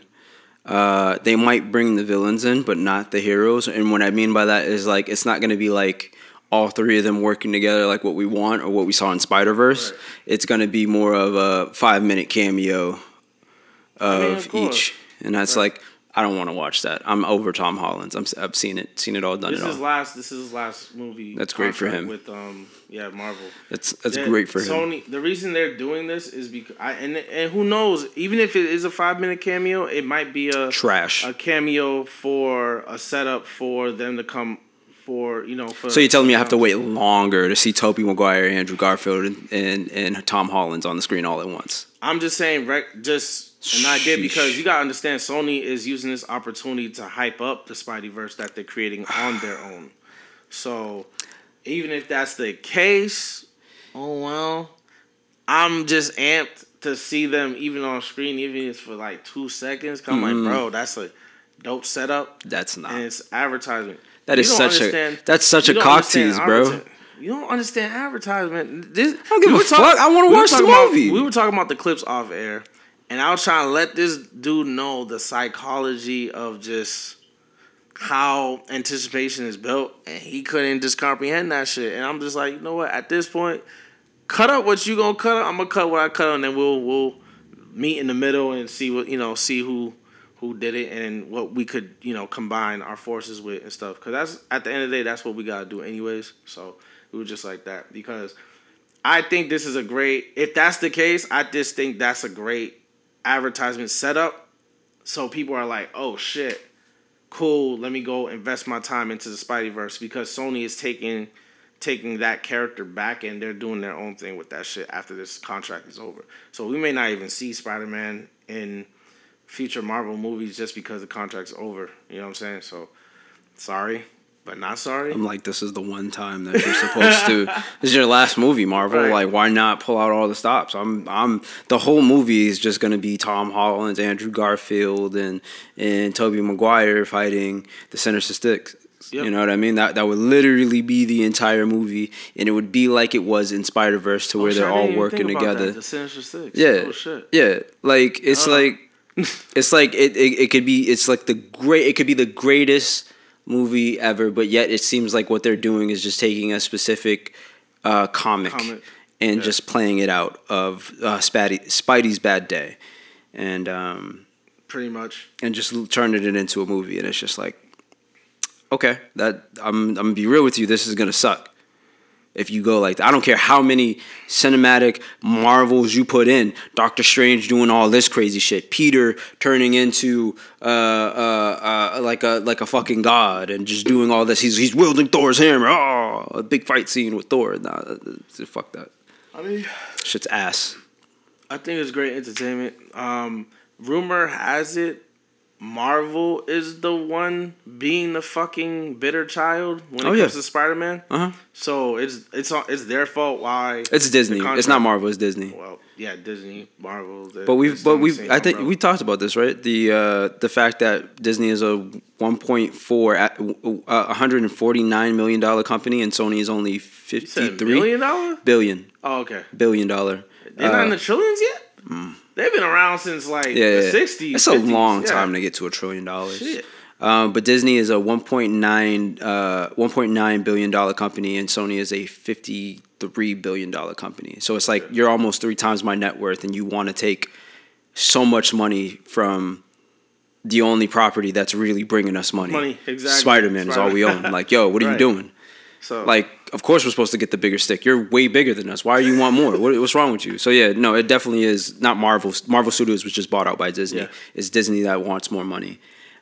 uh, they might bring the villains in, but not the heroes. And what I mean by that is like it's not going to be like all three of them working together like what we want or what we saw in Spider Verse. Right. It's going to be more of a five minute cameo of, mean, of each, and that's Right. like I don't want to watch that. I'm over Tom Holland's. I'm, I've seen it, seen it all, done this it is all. his last. This is his last movie. That's great for him. With um, yeah, Marvel. That's that's great for him. Sony. The reason they're doing this is because I and and who knows? Even if it is a five minute cameo, it might be a Trash. a cameo for a setup for them to come for you know. For So you're telling me I have to wait longer to see Tobey Maguire, Andrew Garfield, and, and, and Tom Holland's on the screen all at once? I'm just saying, just an I did because you gotta understand, Sony is using this opportunity to hype up the Spideyverse that they're creating on their own. So, even if that's the case, oh well, I'm just amped to see them even on screen, even if it's for like two seconds. I'm Mm-hmm. like, bro, that's a dope setup, That's not. and it's advertisement. That You is such a that's such a cock tease, bro. You don't understand advertisement. This, I don't give a fuck. I wanna watch the movie. we were talking about the clips off air, and I was trying to let this dude know the psychology of just how anticipation is built, and he couldn't just comprehend that shit. And I'm just like, you know what? At this point, cut up what you gonna cut up. I'm gonna cut what I cut, up, and then we'll we'll meet in the middle and see what you know, see who who did it and what we could you know combine our forces with and stuff. Because that's at the end of the day, that's what we gotta do anyways. So we were just like that because I think this is a great. If that's the case, I just think that's a great advertisement setup. So people are like, oh shit, cool. Let me go invest my time into the Spideyverse because Sony is taking taking that character back and they're doing their own thing with that shit after this contract is over. So we may not even see Spider Man in future Marvel movies just because the contract's over. You know what I'm saying? So sorry, but not sorry. I'm like, this is the one time that you're supposed to. This is your last movie, Marvel. Right. Like, why not pull out all the stops? I'm, I'm. The whole movie is just gonna be Tom Holland, Andrew Garfield, and and Tobey Maguire fighting the Sinister Six. Yep. You know what I mean? That that would literally be the entire movie, and it would be like it was in Spider Verse, to Oh, where they're all working together. that, The Sinister Six. Yeah, Oh yeah. Like it's Uh. like it's like it, it. It could be. It's like the great. It could be the greatest movie ever, but yet it seems like what they're doing is just taking a specific uh, comic, Comic, and yeah. just playing it out of uh, Spidey, Spidey's bad day, and um, Pretty much. and just turning it into a movie, and it's just like, okay, that I'm I'm gonna be real with you. This is gonna suck. If you go like that. I don't care how many cinematic marvels you put in. Doctor Strange doing all this crazy shit. Peter turning into uh, uh, uh, like a like a fucking god and just doing all this. He's he's wielding Thor's hammer. Oh, a big fight scene with Thor. Nah, fuck that. I mean, Shit's ass. I think it's great entertainment. Um, rumor has it Marvel is the one being the fucking bitter child when it Oh, comes yeah. to Spider Man. Uh huh. So it's it's it's their fault why It's Disney. It's not Marvel. It's Disney. Well, yeah, Disney, Marvel. But we've, but we've, I think umbrella. we talked about this, right? The uh, the fact that Disney is a 1.4, at- uh, 149 million dollar company, and Sony is only You said 53 million dollar. billion Oh, okay. billion dollar. They're not in Uh, the trillions yet. They've been around since like yeah, the sixties. It's a long time to get to a trillion dollars. Shit. Um, but Disney is a 1.9 uh, 1.9 billion dollar company, and Sony is a 53 billion dollar company. So it's like you're almost three times my net worth, and you want to take so much money from the only property that's really bringing us money. Money, exactly. Spider Man is all we own. Like, yo, what are Right. you doing? So Like, of course we're supposed to get the bigger stick. You're way bigger than us. Why do you want more? What, what's wrong with you? So yeah, no, it definitely is not Marvel. Marvel Studios was just bought out by Disney. Yeah. It's Disney that wants more money,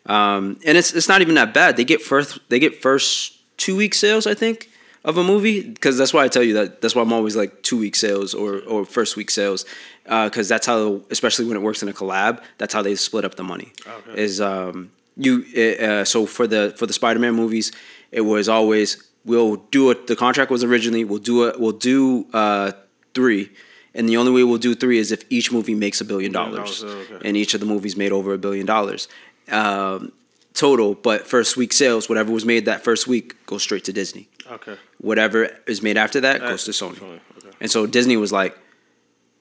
um, and it's it's not even that bad. They get first they get first two week sales, I think, of a movie because that's why I tell you that. That's why I'm always like two week sales or or first week sales because that's how, especially when it works in a collab, that's how they split up the money. Okay. Is um you uh, so for the for the Spider Man movies, it was always we'll do it. The contract was originally we'll do it. We'll do uh three. And the only way we'll do three is if each movie makes a billion dollars, oh, okay. and each of the movies made over a billion dollars um, total. But first week sales, whatever was made that first week, goes straight to Disney. okay. Whatever is made after that goes to Sony. Sony, okay. And so Disney was like,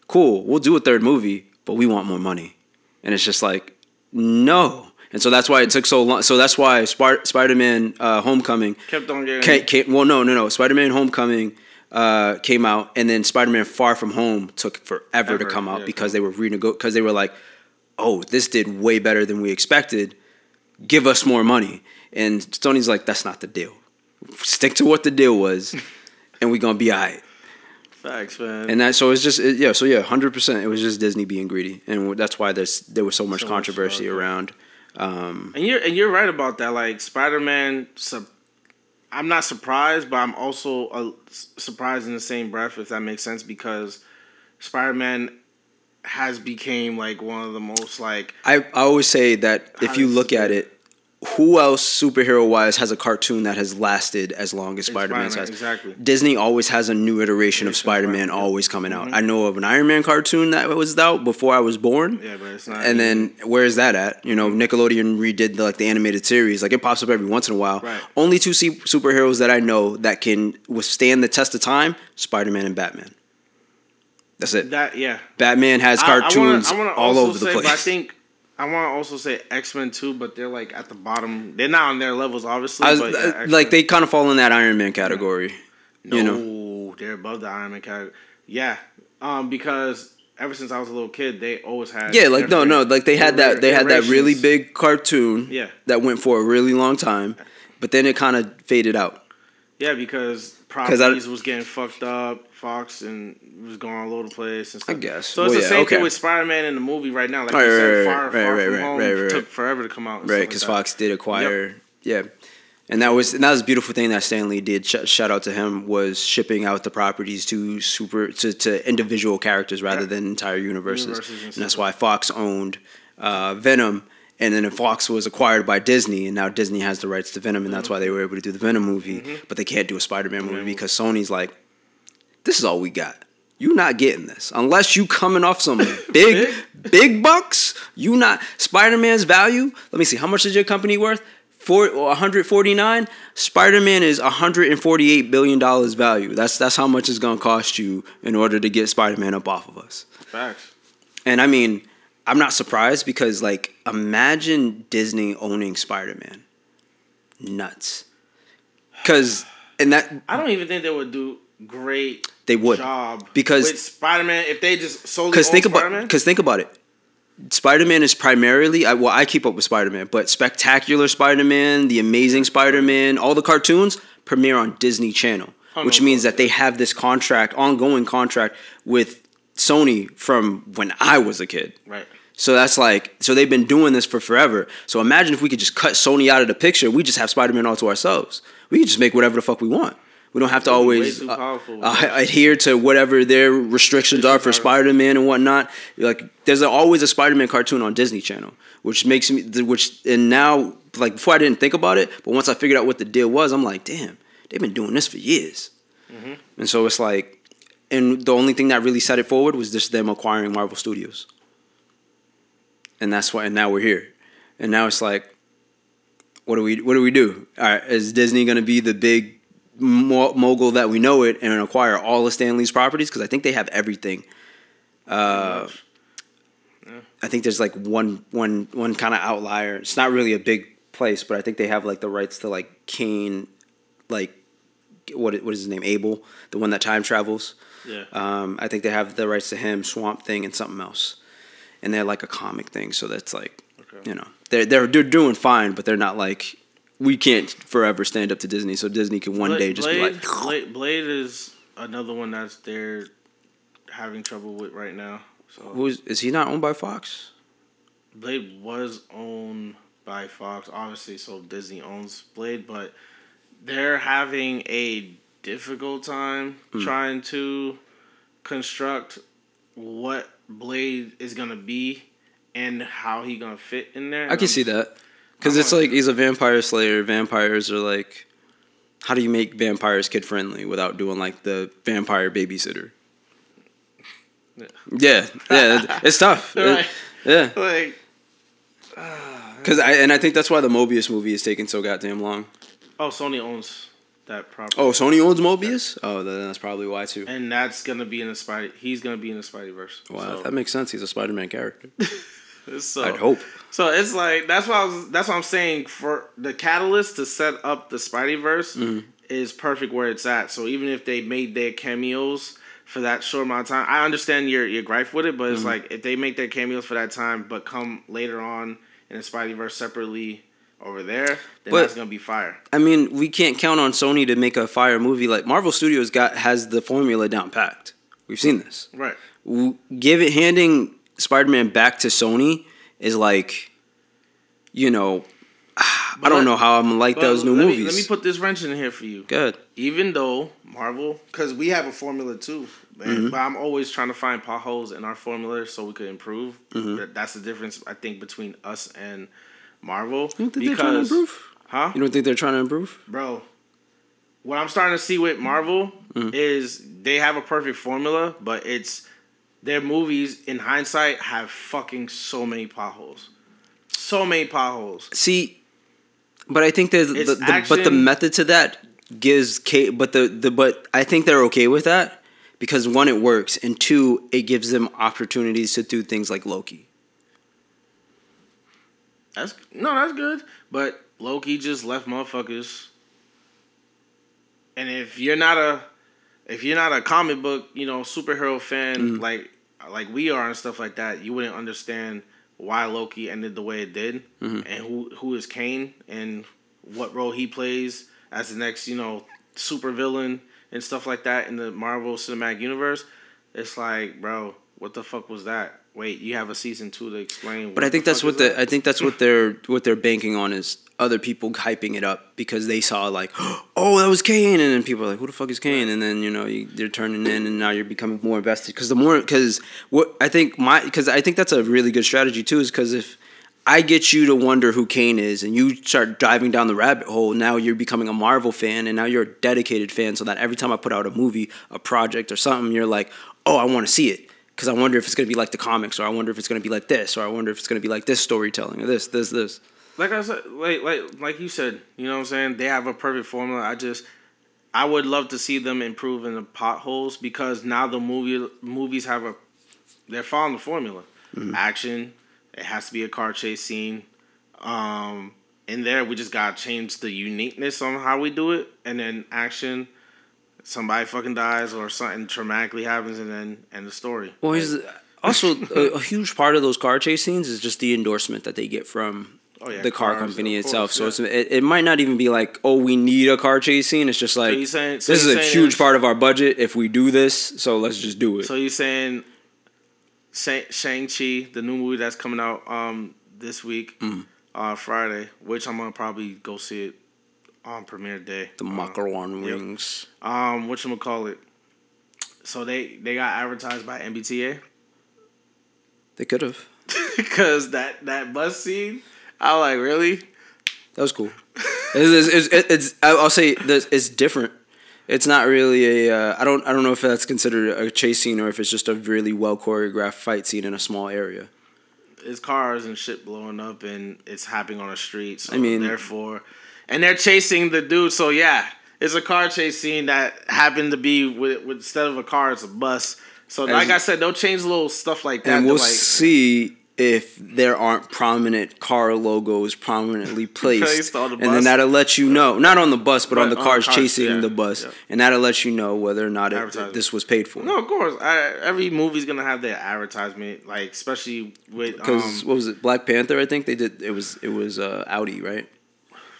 "Cool, we'll do a third movie, but we want more money." And it's just like, no. And so that's why it took so long. So that's why Spar- Spider-Man: uh, Homecoming Kept on getting. Came, came, well, no, no, no. Spider-Man: Homecoming uh, came out, and then Spider-Man: Far From Home took forever to come out yeah, because they were renego because they were like, "Oh, this did way better than we expected. Give us more money." And Sony's like, "That's not the deal. Stick to what the deal was, and we're gonna be alright." Facts, man. And that so it's just it, yeah, so yeah, hundred percent. It was just Disney being greedy, and that's why there's there was so much So controversy okay. around. Um, And you're and you're right about that. Like Spider Man, I'm not surprised, but I'm also uh, surprised in the same breath, if that makes sense, because Spider Man has became like one of the most like I I always say that if you look at it, who else superhero wise has a cartoon that has lasted as long as Spider Man Spider-Man, has? exactly. Disney always has a new iteration of Spider Man always coming out. Mhm. I know of an Iron Man cartoon that was out before I was born. yeah, but it's not. And then where is that at? You know, Nickelodeon redid the, like the animated series. Like it pops up every once in a while. Right. Only two se- superheroes that I know that can withstand the test of time: Spider Man and Batman. That's it. that yeah. Batman has I- I wanna- cartoons I wanna all over the place. But I think I want to also say X Men too, but they're like at the bottom. They're not on their levels, obviously. Was- but yeah, uh, like they kind of fall in that Iron Man category. No, You know, they're above the Iron Man category. Yeah, um, because ever since I was a little kid, they always had. yeah, like no, no, like they had that they had that really big cartoon. Yeah. that went for a really long time, but then it kind of faded out. Yeah, because 'Cause I- properties was getting fucked up. Fox and was going all over the place and stuff. I guess. So it's Well, the yeah, same okay. thing with Spider Man in the movie right now. Like Right, you said, right, Far, right, Far From Home took forever to come out. and Right, stuff like because. Fox did acquire, yeah, and that was and that was a beautiful thing that Stan Lee did. Sh- shout out to him was shipping out the properties to super to, to individual characters rather Yeah. than entire universes, Universes and and, that's why Fox owned uh, Venom, and then Fox was acquired by Disney, and now Disney has the rights to Venom, and that's mm-hmm. why they were able to do the Venom movie, mm-hmm. but they can't do a Spider-Man movie movie. because Sony's like, this is all we got. You're not getting this unless you coming off some big, big bucks. You not Spider Man's value. Let me see. How much is your company worth? four, 149. Spider Man is 148 billion dollars value. That's that's how much it's gonna cost you in order to get Spider Man up off of us. Facts. And I mean, I'm not surprised because like imagine Disney owning Spider Man. Nuts. Cause and that I don't even think they would do great. They would. job Because- Spider Man if they just solely Because think Spider-Man. about because think about it. Spider Man is primarily I, well I keep up with Spider Man, but Spectacular Spider Man, The Amazing Spider Man, all the cartoons premiere on Disney Channel, Oh, which no, means no, that they have this contract, ongoing contract with Sony from when I was a kid. right. So that's like so they've been doing this for forever. So imagine if we could just cut Sony out of the picture, we just have Spider Man all to ourselves. We could just make whatever the fuck we want. We don't have to always uh, uh, adhere to whatever their restrictions are for Spider Man and whatnot. Like there's always a Spider Man cartoon on Disney Channel, which makes me which and now like before I didn't think about it, but once I figured out what the deal was, I'm like, damn, they've been doing this for years. And so it's like, and the only thing that really set it forward was just them acquiring Marvel Studios. And that's why, and now we're here, and now it's like, what do we, what do we do? All right, is Disney going to be the big mo- mogul that we know it and acquire all of Stan Lee's properties? Because I think they have everything. Uh, I think there's like one, one, one kind of outlier. It's not really a big place, but I think they have like the rights to like Kane, like what what is his name? Abel, the one that time travels. Yeah. Um, I think they have the rights to him, Swamp Thing, and something else, and they're like a comic thing. So that's like, Okay. you know, they're they're they're doing fine, but they're not like we can't forever stand up to Disney. So Disney can one Blade, day just Blade, be like, Blade, Blade is another one that's they're having trouble with right now. So who's is he not owned by Fox? Blade was owned by Fox, obviously, so Disney owns Blade, but they're having a difficult time Hmm. trying to construct what Blade is gonna be and how he gonna fit in there. I can see that because it's like he's a vampire slayer. Vampires are like, how do you make vampires kid friendly without doing like the vampire babysitter? Yeah. Yeah, yeah, it's tough. Right. Yeah, Like, because I and I think that's why the Morbius movie is taking so goddamn long. oh, Sony owns that property. Oh, Sony owns Morbius. Oh, then that's probably why too. and that's gonna be in the Spidey. He's gonna be in the Spideyverse. Wow, so, that makes sense. He's a Spider-Man character. so, I'd hope. So it's like that's why I was. That's what I'm saying. For the catalyst to set up the Spideyverse Mm-hmm. is perfect where it's at. So even if they made their cameos for that short amount of time, I understand your your gripe with it. But Mm-hmm. it's like if they make their cameos for that time, but come later on in the Spideyverse separately over there, then But- that's gonna be fire. I mean, we can't count on Sony to make a fire movie. Like Marvel Studios got has the formula down packed. We've seen this. Right. give it handing Spider-Man back to Sony is like, you know, I don't know how I'm gonna like those new let movies. Me, let me put this wrench in here for you. Good. even though Marvel, because we have a formula too, man, Mm-hmm. but I'm always trying to find potholes in our formula so we could improve. Mm-hmm. That's the difference, I think, between us and Marvel. You don't think they're trying to improve? Huh? You don't think they're trying to improve? Bro, what I'm starting to see with Marvel Mm-hmm. is they have a perfect formula, but it's their movies in hindsight have fucking so many potholes. So many potholes. See, but I think there's the, It's the but the method to that gives K. But the, the but I think they're okay with that because one, it works, and two, it gives them opportunities to do things like Loki. That's no, that's good. But Loki just left motherfuckers. And if you're not a if you're not a comic book, you know, superhero fan mm-hmm. like like we are and stuff like that, you wouldn't understand why Loki ended the way it did mm-hmm. and who who is Kang and what role he plays as the next, you know, super villain and stuff like that in the Marvel Cinematic Universe. It's like, bro, what the fuck was that? Wait, you have a season two to explain. But I think that's what the I think that's what they're what they're banking on is other people hyping it up because they saw like, oh, that was Kang, and then people are like, who the fuck is Kang? And then you know you, they're turning in, and now you're becoming more invested because the more because what I think my because I think that's a really good strategy too is because if I get you to wonder who Kang is, and you start diving down the rabbit hole. Now you're becoming a Marvel fan, and now you're a dedicated fan. So that every time I put out a movie, a project, or something, you're like, "Oh, I want to see it," because I wonder if it's gonna be like the comics, or I wonder if it's gonna be like this, or I wonder if it's gonna be like this storytelling, or this, this, this. like I said, like like like you said, you know what I'm saying? They have a perfect formula. I just I would love to see them improve in the potholes because now the movie movies have a they're following the formula. Mm-hmm. Action, it has to be a car chase scene. Um in there we just gotta change the uniqueness on how we do it and then action somebody fucking dies or something traumatically happens and then end the story. Well, he's also a, a huge part of those car chase scenes is just the endorsement that they get from Oh, yeah, the car cars, company itself. course, so it's, it, it might not even be like, oh, we need a car chase scene. It's just like you saying- so this is a huge part of our budget if we do this. So let's just do it. So you're saying Shang Chi, the new movie that's coming out um this week, Mm. uh Friday, which I'm gonna probably go see it on premiere day. the macaron yep. rings. Um, what you call it? So they they got advertised by MBTA They could have. because that that bus scene. I was like, really? That was cool. it's, it's, it's, it's I'll say this, it's different. It's not really a. Uh, I don't. I don't know if that's considered a chase scene or if it's just a really well choreographed fight scene in a small area. It's cars and shit blowing up, and it's happening on a street. So I mean- therefore, and they're chasing the dude. So yeah, it's a car chase scene that happened to be with, with instead of a car, it's a bus. So like I said, they'll change little stuff like that. and we'll like, see if there aren't prominent car logos prominently placed, Placed on the and then that'll let you know not on the bus but, on the on cars cars, chasing yeah, the bus, yeah. and that'll let you know whether or not it, this was paid for. No, of course. I, every movie's gonna have their advertisement, like especially with because um, what was it Black Panther? I think they did. It was it was uh, Audi, right?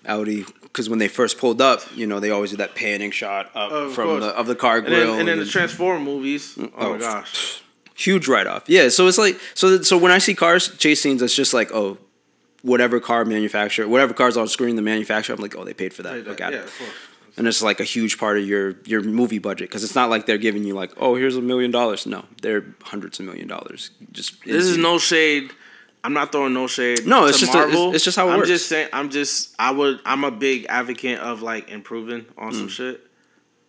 Audi, because when they first pulled up, you know, they always did that panning shot up Of from course. the of the car and grill. then, and then the then- Transformer movies. Oh, oh, my oh, gosh. huge write off. Yeah, so it's like so that, so when I see cars chase scenes, it's just like oh, whatever car manufacturer, whatever cars on screen, the manufacturer. I'm like oh, they paid for that. Like I that. got yeah, it. of course. And it's like a huge part of your your movie budget because it's not like they're giving you like oh here's a million dollars. No, they're hundreds of million dollars. Just This is no shade. I'm not throwing no shade. No, it's to just a- it's- it's just how it I'm works. just saying. I'm just. I would. I'm a big advocate of like improving on Mm. some shit.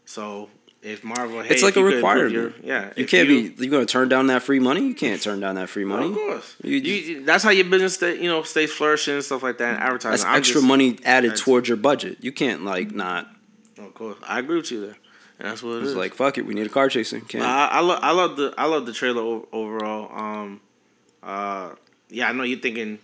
So if Marvel, hey, It's like a requirement. Your, yeah, You can't you- be. You gonna turn down that free money? You can't turn down that free money. Of course, You- you, that's how your business, stay, you know, stays flourishing and stuff like that. And advertising. That's I'm extra just- money added towards your budget. You can't like not. Of course, I agree with you there. And that's what it It's is. like fuck it. We need a car chasing. Can't. I, I love I love the I love the trailer overall. Um, uh, yeah, I know you're thinking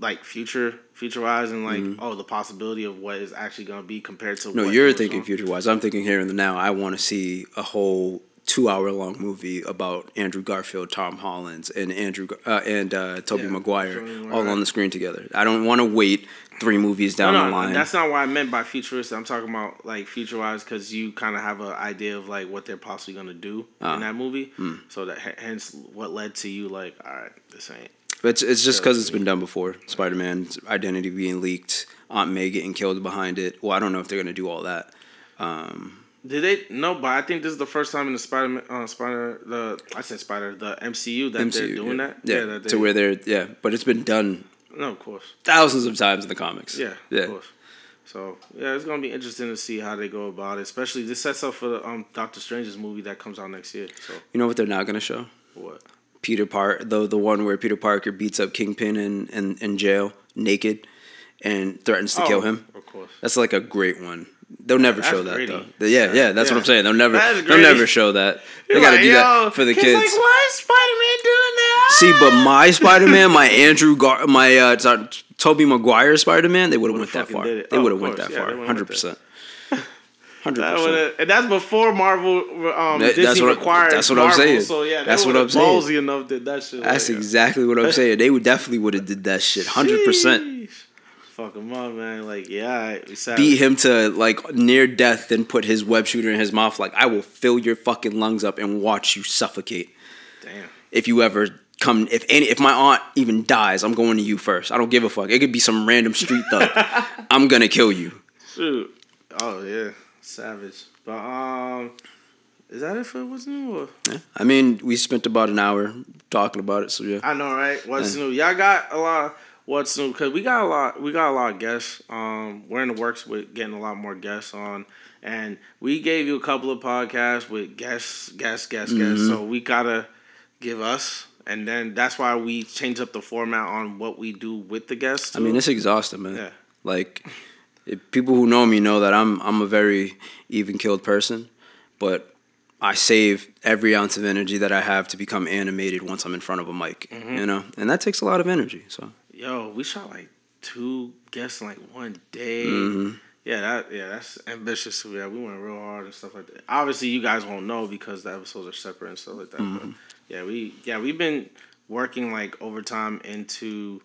like future future wise and like oh the possibility of what is actually gonna be compared to Mm-hmm. no, you're thinking future wise. I'm thinking here and the now. I want to see a whole two hour long movie about Andrew Garfield, Tom Holland, and Andrew uh, and uh, Tobey Yeah, Maguire all on the screen together. I don't want to wait three movies down no, the line. that's not what I meant by futuristic. I'm talking about like future wise because you kind of have an idea of like what they're possibly gonna do Ah. in that movie. Hmm. So that hence what led to you like all right this ain't. But it's, it's just because it's been done before. Spider Man's identity being leaked, Aunt May getting killed behind it. Well, I don't know if they're gonna do all that. Um, Did they no? But I think this is the first time in the Spider uh, Spider the I said Spider the MCU that they're doing yeah. that. Yeah, that to where they're yeah, but it's been done no, of course. thousands of times in the comics. Yeah, yeah. of course. So yeah, it's gonna be interesting to see how they go about it. Especially this sets up for the um Doctor Strange's movie that comes out next year. So You know what they're not gonna show? what? Peter Park, the the one where Peter Parker beats up Kingpin in in, in jail naked, and threatens to kill Oh, him. Of course. That's like a great one. They'll never That's show that though. Yeah, yeah, that's what I'm saying. They'll never, they'll never show that. They You're gotta like, do that for the kids. Like, why is Spider Man doing that? See, but my Spider Man, my Andrew, Gar- my uh, Tobey Maguire Spider Man, they would have went Would've that far. They Oh, would have went that far, hundred went percent, hundred That percent. and that's before Marvel um, That- Disney that's what- required. that's what I'm Marvel, saying. So yeah, That's what I'm saying. Ballsy enough did that shit. That's like, exactly what I'm saying. They would definitely would have did that shit, hundred percent. Fuck him up, man. Like yeah, right. Beat him to like near death, then put his web shooter in his mouth. Like I will fill your fucking lungs up and watch you suffocate. Damn. If you ever come, if any, if my aunt even dies, I'm going to you first. I don't give a fuck. It could be some random street thug. I'm gonna kill you. Shoot. Oh yeah, savage. But um, is that it for what's new? Or? Yeah. I mean, we spent about an hour talking about it, so yeah. I know, right? What's new? Y'all got a lot. What's new? Cause we got a lot. We got a lot of guests. Um, we're in the works with getting a lot more guests on, and we gave you a couple of podcasts with guests, guests, guests, guests. So we gotta give us and then that's why we change up the format on what we do with the guests. I mean, it's exhausting, man. Yeah. Like, if people who know me know that I'm I'm a very even killed person, but I save every ounce of energy that I have to become animated once I'm in front of a mic. Mm-hmm. You know, and that takes a lot of energy. So yo, we shot like two guests in like one day. Mm-hmm. Yeah, that yeah, that's ambitious. Yeah, we went real hard and stuff like that. Obviously, you guys won't know because the episodes are separate and stuff like that. Mm-hmm. But yeah, we yeah we've been working like overtime into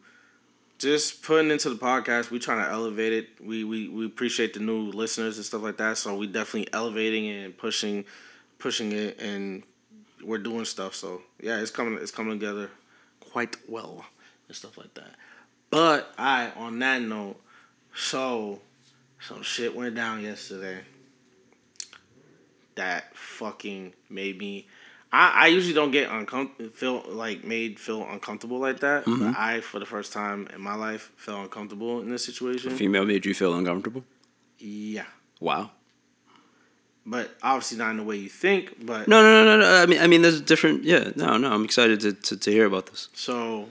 just putting into the podcast. We trying to elevate it. We we we appreciate the new listeners and stuff like that. So we definitely elevating it and pushing pushing it and we're doing stuff. So yeah, it's coming it's coming together quite well and stuff like that. But I on that note, so some shit went down yesterday that fucking made me. I, I usually don't get uncomfortable, feel like made feel uncomfortable like that. But mm-hmm. I, for the first time in my life, felt uncomfortable in this situation. female made you feel uncomfortable. Yeah, Wow. but obviously not in the way you think. But No, no, no, no, no. I mean, I mean, there's different. Yeah, no, no. I'm excited to, to, to hear about this. so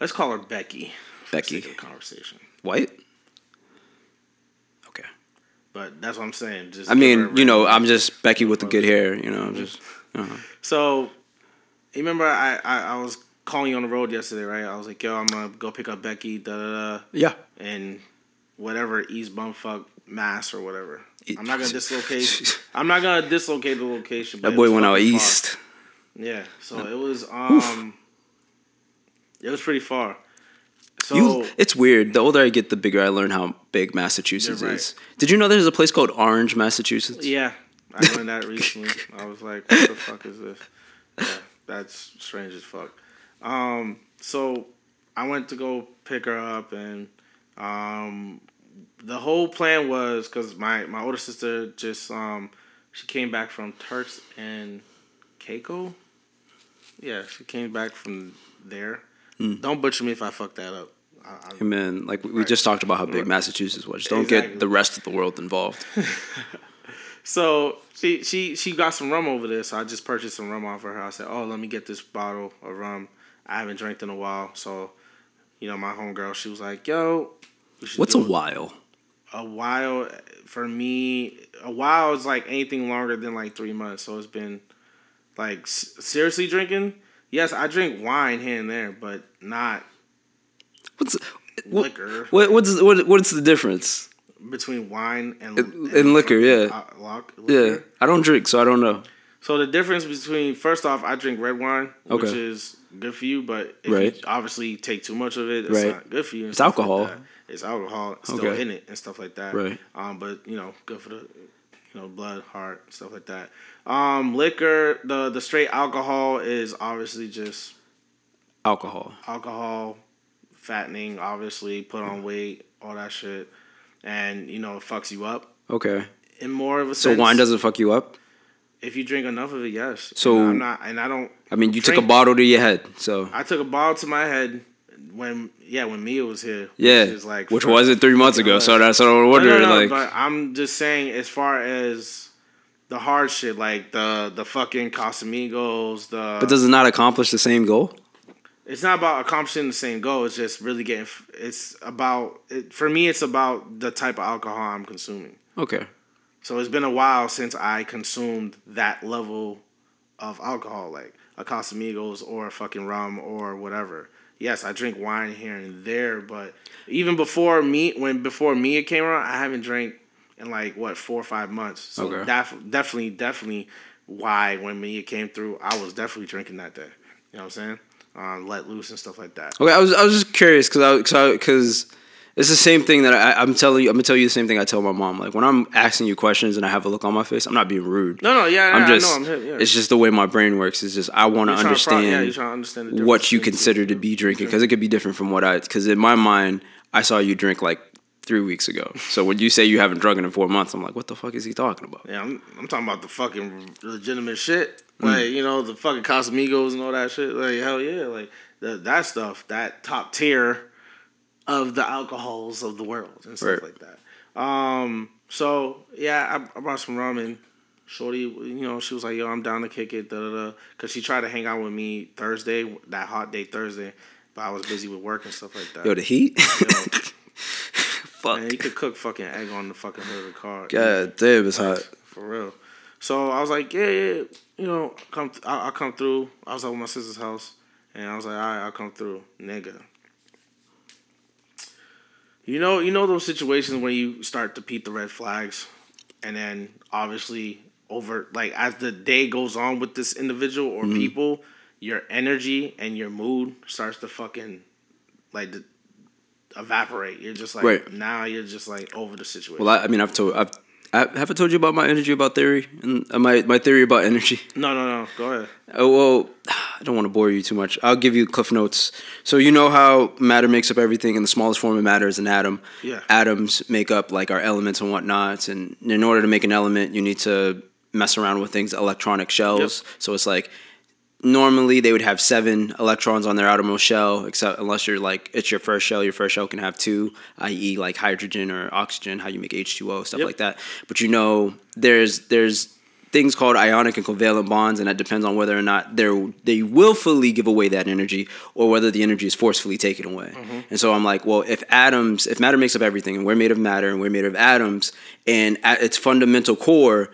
let's call her Becky. Becky. the sake of conversation. White. Okay. But that's what I'm saying. Just I mean, you know, I'm just Becky with the good hair. You know, I'm just. Uh, So, you remember I, I, I was calling you on the road yesterday, right? I was like, yo, I'm gonna go pick up Becky, da da da, yeah. and whatever East Bumfuck Mass or whatever. I'm not gonna dislocate. I'm not gonna dislocate the location. That boy went out far. east. Yeah, so it was um, it was pretty far. So You, it's weird. The older I get, the bigger I learn how big Massachusetts right. is. Did you know there's a place called Orange, Massachusetts? yeah, I learned that recently. I was like, what the fuck is this? Yeah, that's strange as fuck. Um, so I went to go pick her up, and um, the whole plan was because my my older sister just um she came back from Turks and Caicos. Yeah, she came back from there. Don't butcher me if I fuck that up. I, I, Hey, man, like we we Right. just talked about how big. Massachusetts was. Don't Exactly. get the rest of the world involved. So she she she got some rum over there, so I just purchased some rum off of her. I said, "Oh, let me get this bottle of rum. I haven't drank in a while." So, you know, my homegirl, she was like, "Yo, What's a it." while? a while for me? A while is like anything longer than like three months. So it's been like s- seriously drinking. Yes, I drink wine here and there, but not What's what, liquor. what, what's what, what's the difference? Between wine and And- and liquor, yeah. uh, lock- Yeah. I don't drink, so I don't know. So the difference between first off, I drink red wine, which Okay. is good for you, but if Right. you obviously take too much of it, it's Right. not good for you. It's stuff like alcohol. it's alcohol still Okay. in it and stuff like that. Right. Um, but you know, good for the you know blood, heart, stuff like that. Um, liquor, the the straight alcohol is obviously just Alcohol. alcohol, fattening, obviously put on weight, all that shit, and you know it fucks you up Okay. in more of a So sense. wine doesn't fuck you up. If you drink enough of it, yes. So- And I'm not, and I don't. I mean, you took a bottle to your head, so I took a bottle to my head when yeah when Mia was here. yeah. which, like which wasn't three months ago, so that's what I'm No, wondering. no, no, like, but I'm just saying as far as the hard shit, like the the fucking Casamigos, the. but does it not accomplish the same goal? It's not about accomplishing the same goal. It's just really getting. It's about it, for me. It's about the type of alcohol I'm consuming. Okay. So it's been a while since I consumed that level of alcohol, like a Casamigos or a fucking rum or whatever. Yes, I drink wine here and there, but even before me, when before Mia came around, I haven't drank in like what four or five months. So Okay. def- definitely, definitely, why when Mia came through, I was definitely drinking that day. You know what I'm saying? Um, let loose and stuff like that. Okay, I was I was just curious because I because it's the same thing that I, I'm telling you. I'm gonna tell you the same thing I tell my mom. Like when I'm asking you questions and I have a look on my face, I'm not being rude. No, no, yeah, I'm yeah, just. I know, I'm yeah. It's just the way my brain works. It's just I want to You're trying to pro- understand yeah, understand what you consider to be drinking because it could be different from what I. Because in my mind, I saw you drink like three weeks ago. So when you say you haven't drunk in four months, I'm like, what the fuck is he talking about? Yeah, I'm, I'm talking about the fucking legitimate shit. Hmm. Like, you know, the fucking Casamigos and all that shit. Like, hell yeah. Like, the, that stuff, that top tier of the alcohols of the world and stuff Right. like that. Um, so, yeah, I, I brought some rum in. Shorty, you know, she was like, "Yo, I'm down to kick it." Da da da. Cause she tried to hang out with me Thursday, that hot day Thursday, but I was busy with work and stuff like that. Yo, the heat. Yo, Fuck. man, you could cook fucking egg on the fucking hood of the car. God damn, it's hot. For real. So I was like, yeah, yeah, you know, come, th- I'll, I'll come through. I was at my sister's house, and I was like, all right, I'll come through, nigga. You know, you know those situations when you start to peep the red flags, and then obviously over like as the day goes on with this individual or mm-hmm. people, your energy and your mood starts to fucking like evaporate. You're just like Right. now you're just like over the situation. Well, I, I mean, I've told, I've, I, have I told you about my energy about theory and uh, my my theory about energy? no, no, no. Go ahead. Oh, well, I don't want to bore you too much. I'll give you cliff notes. So you know how matter makes up everything, and the smallest form of matter is an atom. Yeah. Atoms make up like our elements and whatnots, and in order to make an element, you need to mess around with things electronic shells. So it's like normally they would have seven electrons on their outermost shell, except unless you're like it's your first shell. Your first shell can have two, i.e., like hydrogen or oxygen, how you make H two O, stuff Yep. like that. But you know, there's there's things called ionic and covalent bonds, and that depends on whether or not they're they willfully give away that energy or whether the energy is forcefully taken away. Mm-hmm. And so I'm like, well, if atoms, if matter makes up everything, and we're made of matter, and we're made of atoms, and at its fundamental core,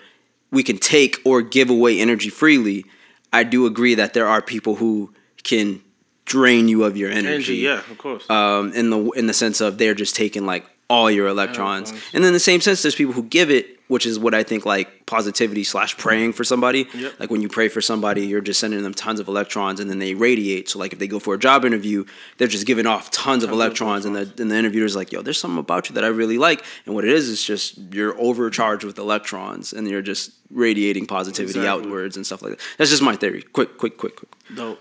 we can take or give away energy freely. I do agree that there are people who can drain you of your energy. Energy, yeah, of course. Um, in the in the sense of they're just taking like all your electrons, Electrons. and then in the same sense, there's people who give it, which is what I think like positivity slash praying for somebody. Yep. Like when you pray for somebody, you're just sending them tons of electrons, and then they radiate. So like if they go for a job interview, they're just giving off tons of of electrons, and the and the interviewer's like, "Yo, there's something about you that I really like," and what it is is just you're overcharged with electrons, and you're just radiating positivity Exactly. outwards and stuff like that. That's just my theory. Quick, quick, quick, quick. Dope.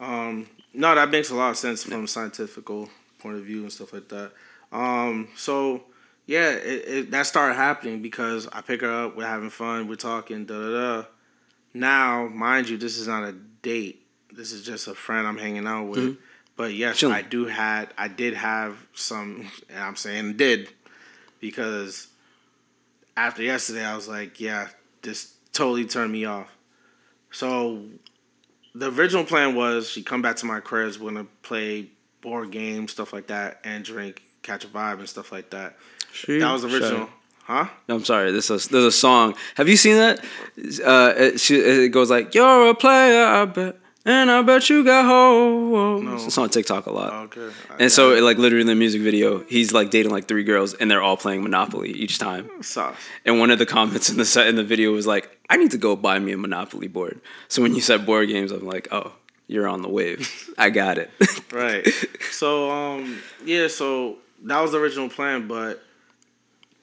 Um, no, that makes a lot of sense from a scientific point of view and stuff like that. Um, so yeah, it, it, that started happening because I pick her up, we're having fun, we're talking, da da da. Now, mind you, this is not a date. This is just a friend I'm hanging out with. Mm-hmm. But yes, Chilling. I do had I did have some, and I'm saying did because after yesterday, I was like, yeah, this totally turned me off. So the original plan was she come back to my cribs, we're gonna play board games, stuff like that, and drink, catch a vibe and stuff like that. That was original, huh? No, I'm sorry. This is there's a song. Have you seen that? Uh, it, she, it goes like, "You're a player, I bet, and I bet you got hoes." No. It's on TikTok a lot. Okay. And so, it, like literally in the music video, he's like dating like three girls, and they're all playing Monopoly each time. sauce. And one of the comments in the set in the video was like, "I need to go buy me a Monopoly board." So when you said board games, I'm like, "Oh, you're on the wave. I got it." Right. So um yeah, so that was the original plan, but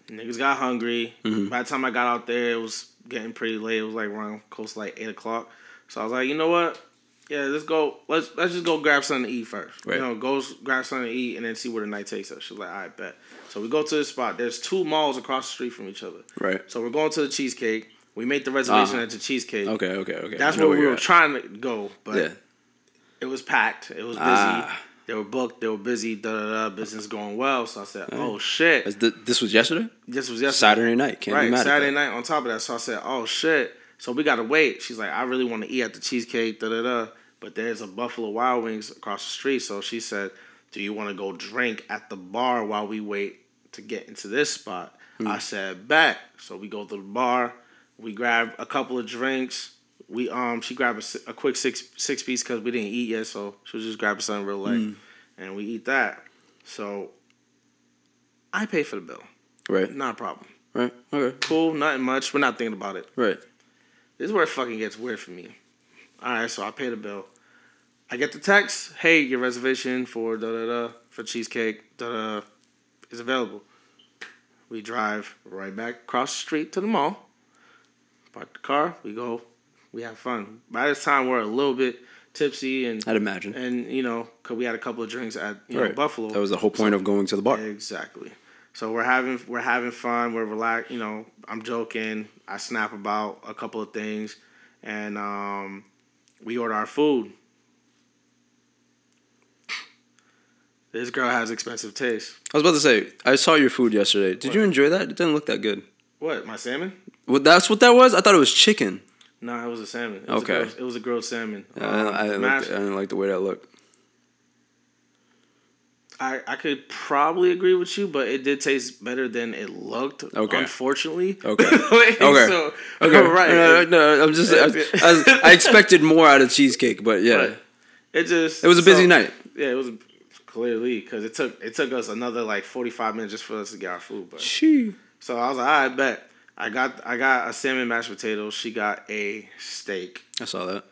niggas got hungry. Mm-hmm. By the time I got out there, it was getting pretty late. It was like around close to like eight o'clock. So I was like, you know what? Yeah, let's go. Let's let's just go grab something to eat first. Right. You know, go grab something to eat and then see where the night takes us. She's like, I bet. So we go to the spot. There's two malls across the street from each other. right. So we're going to the cheesecake. We made the reservation Uh-huh. at the cheesecake. Okay. Okay. Okay. That's where we were at. trying to go, but Yeah. it was packed. It was busy. Ah. They were booked. They were busy. Da da da. Business going well. So I said, "Oh shit!" Is th- This was yesterday. This was yesterday. Saturday night. Can't be right? Saturday night. On top of that, so I said, "Oh shit!" So we gotta wait. She's like, "I really want to eat at the cheesecake." Da da da. But there's a Buffalo Wild Wings across the street. So she said, "Do you want to go drink at the bar while we wait to get into this spot?" Hmm. I said, "Back." So we go to the bar. We grab a couple of drinks. We um she grabbed a, a quick six six piece because we didn't eat yet, so she was just grabbing something real light, and we eat that. So I pay for the bill, Right. not a problem. Right. Okay. Cool, nothing much. We're not thinking about it. Right. This is where it fucking gets weird for me. All right, so I pay the bill. I get the text, hey, your reservation for da da da for cheesecake da da is available. We drive right back across the street to the mall. Park the car. We go. We have fun. By this time, we're a little bit tipsy and I'd imagine. and you know, cause we had a couple of drinks at you know Buffalo. That was the whole point of going to the bar. Exactly. So we're having we're having fun. We're relaxed. You know, I'm joking. I snap about a couple of things, and um, we order our food. This girl has expensive taste. I was about to say, I saw your food yesterday. Did you enjoy that? It didn't look that good. What? My salmon? Well, that's what that was. I thought it was chicken. No, it was a salmon. It was Okay. a grilled, it was a grilled salmon. I, I, didn't like mashed- the, I didn't like the way that looked. I, I could probably agree with you, but it did taste better than it looked. Okay. Unfortunately. Okay. okay. Okay. So, Okay, Right. No, no, I'm just. I, I, I expected more out of cheesecake, but yeah, Right. It just. it was a busy so- night. Yeah, it was clearly because it took it took us another like forty five minutes just for us to get our food. But Shee. so I was like, I bet I got I got a salmon mashed potatoes. She got a steak, I saw that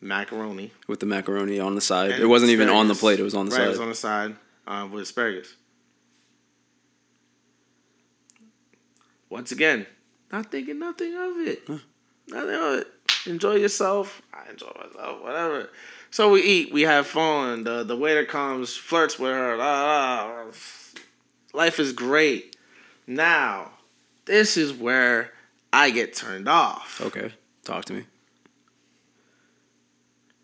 macaroni. with the macaroni on the side. and it wasn't even on the plate. It was on the right, side. It was on the side uh, with asparagus. Once again, not thinking nothing of it. Nothing of it. Enjoy yourself. I enjoy myself. Whatever. So we eat. We have fun. The the waiter comes, flirts with her. la. Life is great. Now, this is where I get turned off. okay, talk to me.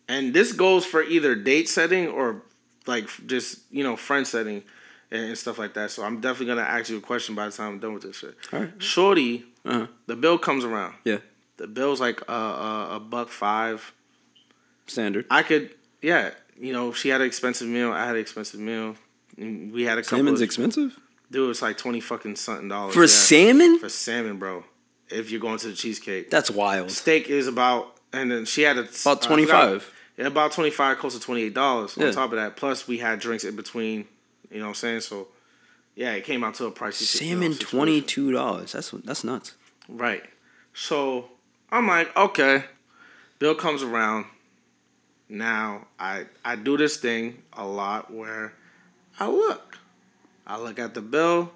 and this goes for either date setting or like just you know friend setting and, stuff like that. So I'm definitely gonna ask you a question by the time I'm done with this shit. All right. Shorty, Uh huh. the bill comes around. Yeah. The bill's like a, a, a buck five. Standard. I could, yeah, you know, she had an expensive meal. I had an expensive meal. and We had a couple. Salmon's of, expensive dude, it's like twenty fucking something dollars for yeah. salmon. For salmon, bro. If you're going to the cheesecake, That's wild. steak is about, and then she had a uh, About twenty five. Yeah, about twenty five, close to twenty eight dollars. Yeah. On top of that, plus we had drinks in between. You know what I'm saying? So, yeah, it came out to a pricey Salmon twenty two dollars. That's that's nuts. Right. So I'm like, okay. Bill comes around. Now I I do this thing a lot where I look. I look at the bill.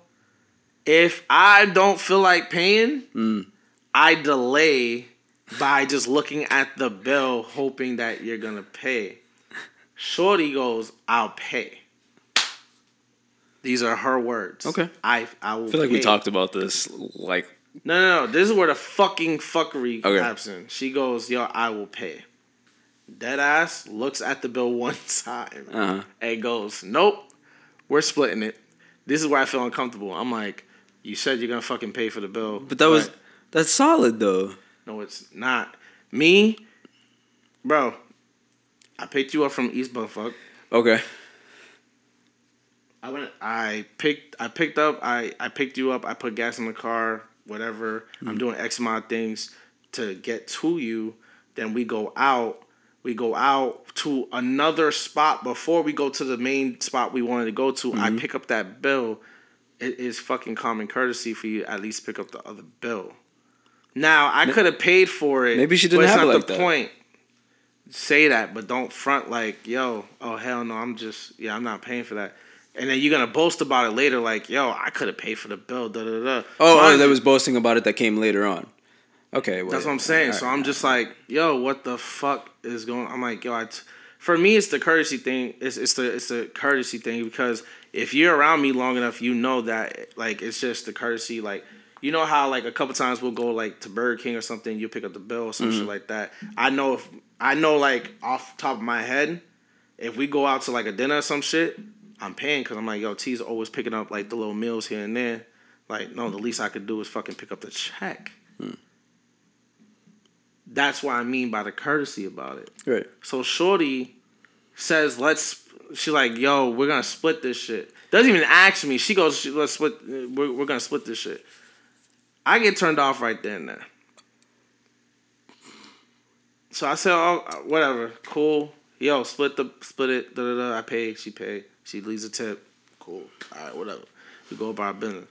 If I don't feel like paying, Mm. I delay by just looking at the bill, hoping that you're gonna pay. Shorty goes, "I'll pay." These are her words. Okay. I I will I feel like we talked about this like No, no, no. This is where the fucking fuckery Okay. happens in. She goes, "Yo, I will pay." Dead ass looks at the bill one time uh huh. and goes, "Nope, we're splitting it." This is where I feel uncomfortable. I'm like, "You said you're gonna fucking pay for the bill," But that was that's solid though. no, it's not. Me, bro. I picked you up from East Buttfuck. Okay. I went. I picked. I picked up. I I picked you up. I put gas in the car. Whatever. I'm mm. doing X amount of things to get to you. Then we go out. We go out to another spot before we go to the main spot we wanted to go to. I mm-hmm. pick up that bill. It is fucking common courtesy for you to at least pick up the other bill. Now I could have paid for it. Maybe she didn't but it's have it like the that. point. Say that, but don't front like, yo, oh hell no, I'm just yeah, I'm not paying for that. And then you're gonna boast about it later, like, yo, I could have paid for the bill, da da da. Oh, oh, that was boasting about it that came later on. Okay, well, that's what I'm saying. So I'm just like, yo, what the fuck is going? I'm like, yo, I t- for me, it's the courtesy thing. It's it's the it's the courtesy thing because if you're around me long enough, you know that like it's just the courtesy. Like you know how like a couple times we'll go like to Burger King or something, you pick up the bill or some mm-hmm. shit like that. I know if I know like off top of my head, if we go out to like a dinner or some shit, I'm paying because I'm like, yo, T's always picking up like the little meals here and there. Like, no, the least I could do is fucking pick up the check. Hmm. That's what I mean by the courtesy about it. right. So Shorty says, "Let's." She's like, "Yo, we're gonna split this shit." Doesn't even ask me. She goes, "Let's split. We're, we're gonna split this shit." I get turned off right then and there. So I said, "Oh, uh, whatever, cool. Yo, split the split it. Da da da. I pay. She pay. She leaves a tip. Cool. All right, whatever. We go about our business."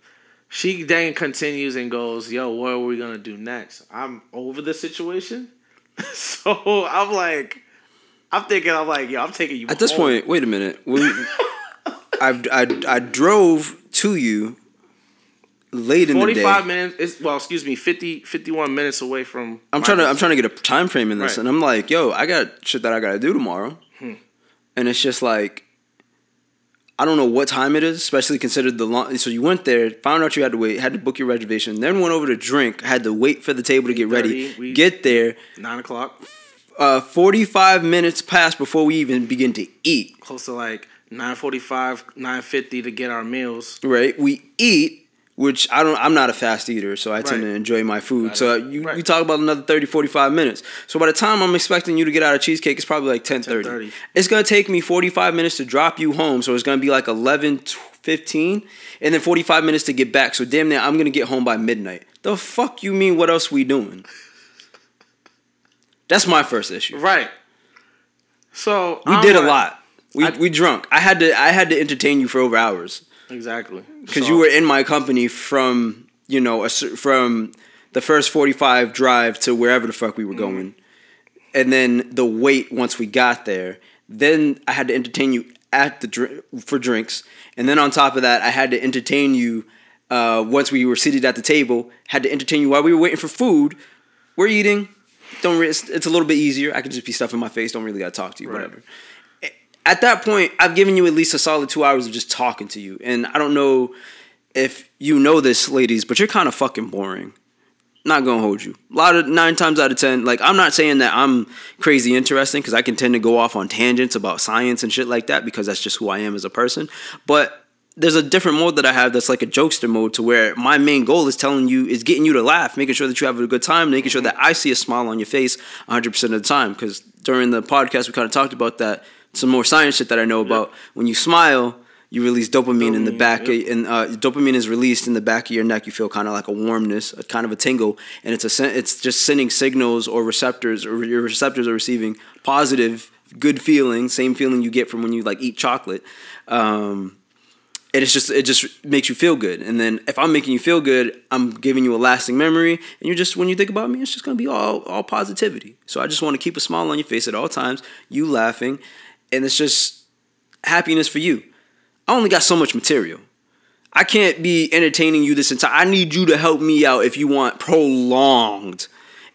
She then continues and goes, "Yo, what are we gonna do next?" I'm over the situation, so I'm like, I'm thinking, I'm like, yo, I'm taking you. At this point, wait a minute. When I, I I drove to you late in the day. 45 minutes. It's, well, excuse me, 50, 51 minutes away from. I'm trying to I'm trying to get a time frame in this, Right. and I'm like, yo, I got shit that I gotta do tomorrow, hmm. and it's just like. I don't know what time it is, especially considered the long. So you went there, found out you had to wait, had to book your reservation, then went over to drink, had to wait for the table to get ready, we- get there. nine o'clock, Uh, 45 minutes passed before we even begin to eat. close to like nine forty-five, nine fifty to get our meals. Right? We eat. Which I don't. I'm not a fast eater, so I tend Right. to enjoy my food. So you, Right. you talk about another 30, 45 minutes. So by the time I'm expecting you to get out of cheesecake, it's probably like 10:30. 10:30. It's gonna take me 45 minutes to drop you home, so it's gonna be like 11, 15, and then 45 minutes to get back. So damn near, I'm gonna get home by midnight. The fuck you mean? What else we doing? That's my first issue. Right. So We I'm did a lot. We I- we drunk. I had to I had to entertain you for over hours Exactly. because So- you were in my company from you know a, from the first forty five drive to wherever the fuck we were going, and then the wait once we got there. Then I had to entertain you at the dr- for drinks, and then on top of that, I had to entertain you uh, once we were seated at the table. Had to entertain you while we were waiting for food. We're eating. Don't re- it's, it's a little bit easier. I could just be stuffing my face. Don't really gotta talk to you. Right. Whatever at that point, I've given you at least a solid two hours of just talking to you. And I don't know if you know this, ladies, but you're kind of fucking boring. Not gonna hold you. A lot of nine times out of ten, like I'm not saying that I'm crazy interesting because I can tend to go off on tangents about science and shit like that because that's just who I am as a person. But there's a different mode that I have that's like a jokester mode to where my main goal is telling you is getting you to laugh, making sure that you have a good time, making sure that I see a smile on your face 100% of the time. Because during the podcast, we kind of talked about that. Some more science shit that I know about. When you smile, you release dopamine in the Dopamine, back, of, and uh, dopamine is released in the back of your neck. You feel kind of like a warmness, a kind of a tingle, and it's a it's just sending signals or receptors, or your receptors are receiving positive, good feeling, same feeling you get from when you like eat chocolate. Um, and it's just it just makes you feel good. And then if I'm making you feel good, I'm giving you a lasting memory. And you're just when you think about me, it's just gonna be all all positivity. So I just want to keep a smile on your face at all times, you laughing, and it's just happiness for you. I only got so much material. I can't be entertaining you this entire. I need you to help me out if you want prolonged.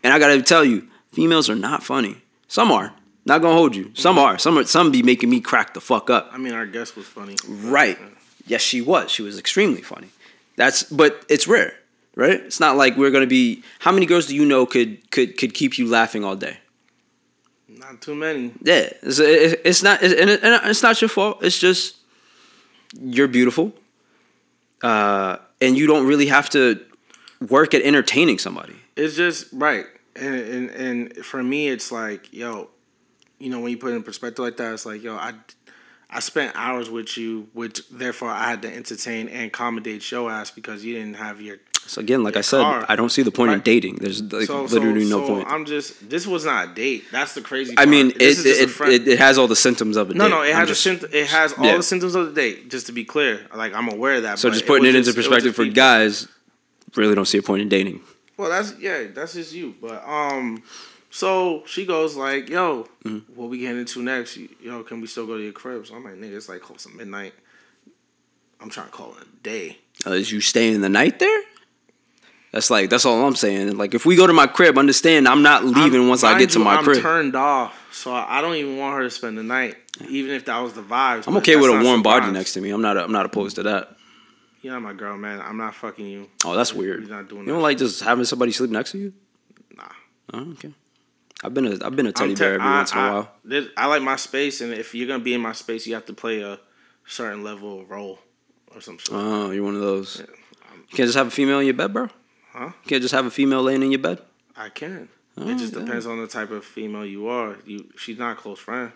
And I gotta tell you, females are not funny. Some are. Not gonna hold you. Some are. Some are. Some be making me crack the fuck up. I mean, our guest was funny. Right. Yes, she was. She was extremely funny. That's but it's rare, right? It's not like we're gonna be. How many girls do you know could could could keep you laughing all day? Not too many. Yeah, it's, it's not, and it- and it's not your fault. It's just you're beautiful, uh, and you don't really have to work at entertaining somebody. It's just right, and and and for me, it's like, yo, you know, when you put it in perspective like that, it's like, yo, I, I spent hours with you, which therefore I had to entertain and accommodate your ass because you didn't have your. So again, like I said. I don't see the point in dating. There's like so, literally so, no so point. I'm just. This was not a date. That's the crazy. I mean, it This is just a it, it it has all the symptoms of a No, date. no, it has just- symptom, it has all yeah. the symptoms of the date. Just to be clear, like I'm aware of that. So but just putting was it into just- perspective for guys, really don't see a point in dating. Well, that's yeah, that's just you. But um, so she goes like, "Yo, Mm-hmm. what we getting into next? Yo, can we still go to your crib?" So I'm like, "Nigga, it's like close to midnight. I'm trying to call it a day." Uh, is you staying the night there? That's like that's all I'm saying. Like if we go to my crib, understand I'm not leaving I'm- once I get to you, my I'm crib. turned off, so I don't even want her to spend the night, even if that was the vibes. I'm okay with a warm body vibes. next to me. I'm not. I'm not opposed to that. You're not my girl, man. I'm not fucking you. Oh, that's We- weird. we not doing you don't that like just having somebody sleep next to you? Nah. Oh, okay. I've been a I've been a teddy I'm bear every I, once in a I- while. this- I like my space, and if you're gonna be in my space, you have to play a certain level of role or some shit. Oh, you're one of those. You can't just have a female in your bed, bro. Huh? You can't just have a female laying in your bed. I can. Oh, it just yeah. depends on the type of female you are. You, she's not a close friend.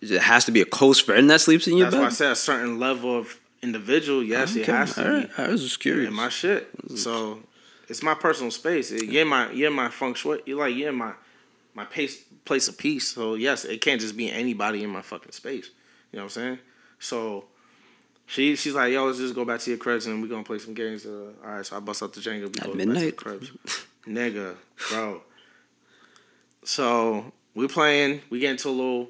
It has to be a close friend that sleeps in your bed? That's why I said a certain level of individual. Yes, it Okay, has to all right. be. I was just curious. my shit. So it's my personal space. You're my you're my feng shui. You're like you're my my pace, place of peace. So yes, it can't just be anybody in my fucking space. You know what I'm saying? So she she's like, yo, let's just go back to your cribs and we gonna play some games. Uh, all right, so I bust out the Jenga. We At go back to midnight? the cribs. Nigga, bro. So we playing. We get into a little,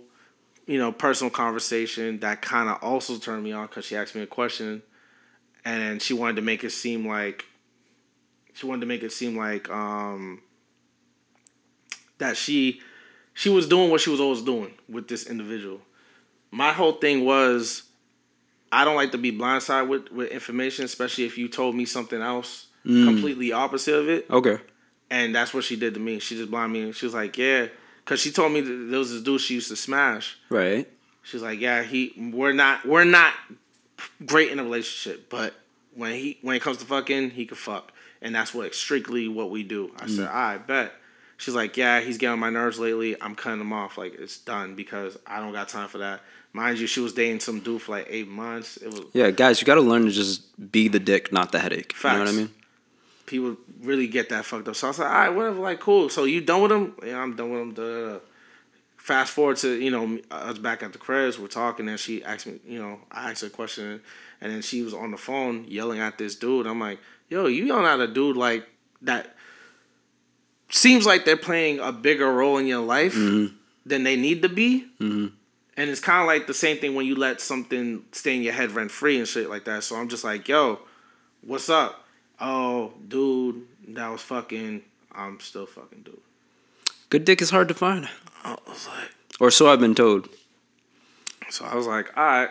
you know, personal conversation that kind of also turned me on because she asked me a question, and she wanted to make it seem like she wanted to make it seem like um that she she was doing what she was always doing with this individual. My whole thing was I don't like to be blindsided with, with information, especially if you told me something else mm. completely opposite of it. Okay. And that's what she did to me. She just blinded me. She was like, "Yeah," because she told me that there was this dude she used to smash. Right. She's like, "Yeah, he we're not we're not great in a relationship, but when he when it comes to fucking, he could fuck, and that's what strictly what we do. I said, mm. I bet. She's like, yeah, he's getting on my nerves lately. I'm cutting him off. Like it's done because I don't got time for that. Mind you, she was dating some dude for like eight months. It was Yeah, guys, you got to learn to just be the dick, not the headache. You know what I mean? people really get that fucked up. So I was like, all right, whatever, like cool. So you done with him? Yeah, I'm done with him. Da. Fast forward to you know us back at the cribs. We're talking, and she asked me, you know, I asked her a question, and then she was on the phone yelling at this dude. I'm like, yo, you yelling at a dude like that? Seems like they're playing a bigger role in your life than they need to be. Mhm. And it's kind of like the same thing when you let something stay in your head rent free and shit like that. So I'm just like, yo, what's up? Oh, dude, that was fucking. I'm still fucking dude. Good dick is hard to find, I was like, or so I've been told. so I was like, all right.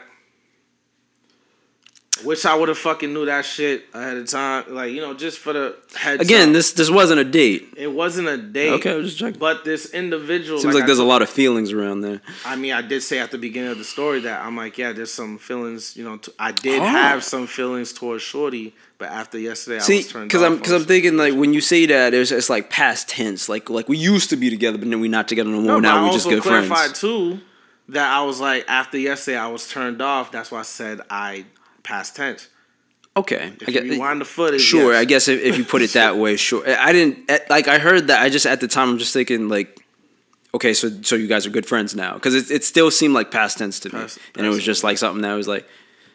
Wish I would have fucking knew that shit ahead of time. Like, you know, just for the heads Again, up. this this wasn't a date. it wasn't a date. Okay, I was just checking. But this individual, Seems like I there's a lot of feelings around there. I mean, I did say at the beginning of the story that I'm like, yeah, there's some feelings. You know, t- I did Oh. have some feelings towards Shorty, but after yesterday, I See, was turned because I'm on I'm thinking like when you say that, it's, it's like past tense. Like like we used to be together, but then we're not together no more. No, now I we just good friends. too that I was like after yesterday I was turned off. That's why I said I past tense. Okay, If I you get, rewind the footage, sure. yes. I guess if, if you put it that way, sure. I didn't eh, like. I heard that. I just at the time I'm just thinking like, okay, so so you guys are good friends now because it it still seemed like past tense to me, Past- and it was just like something that was like,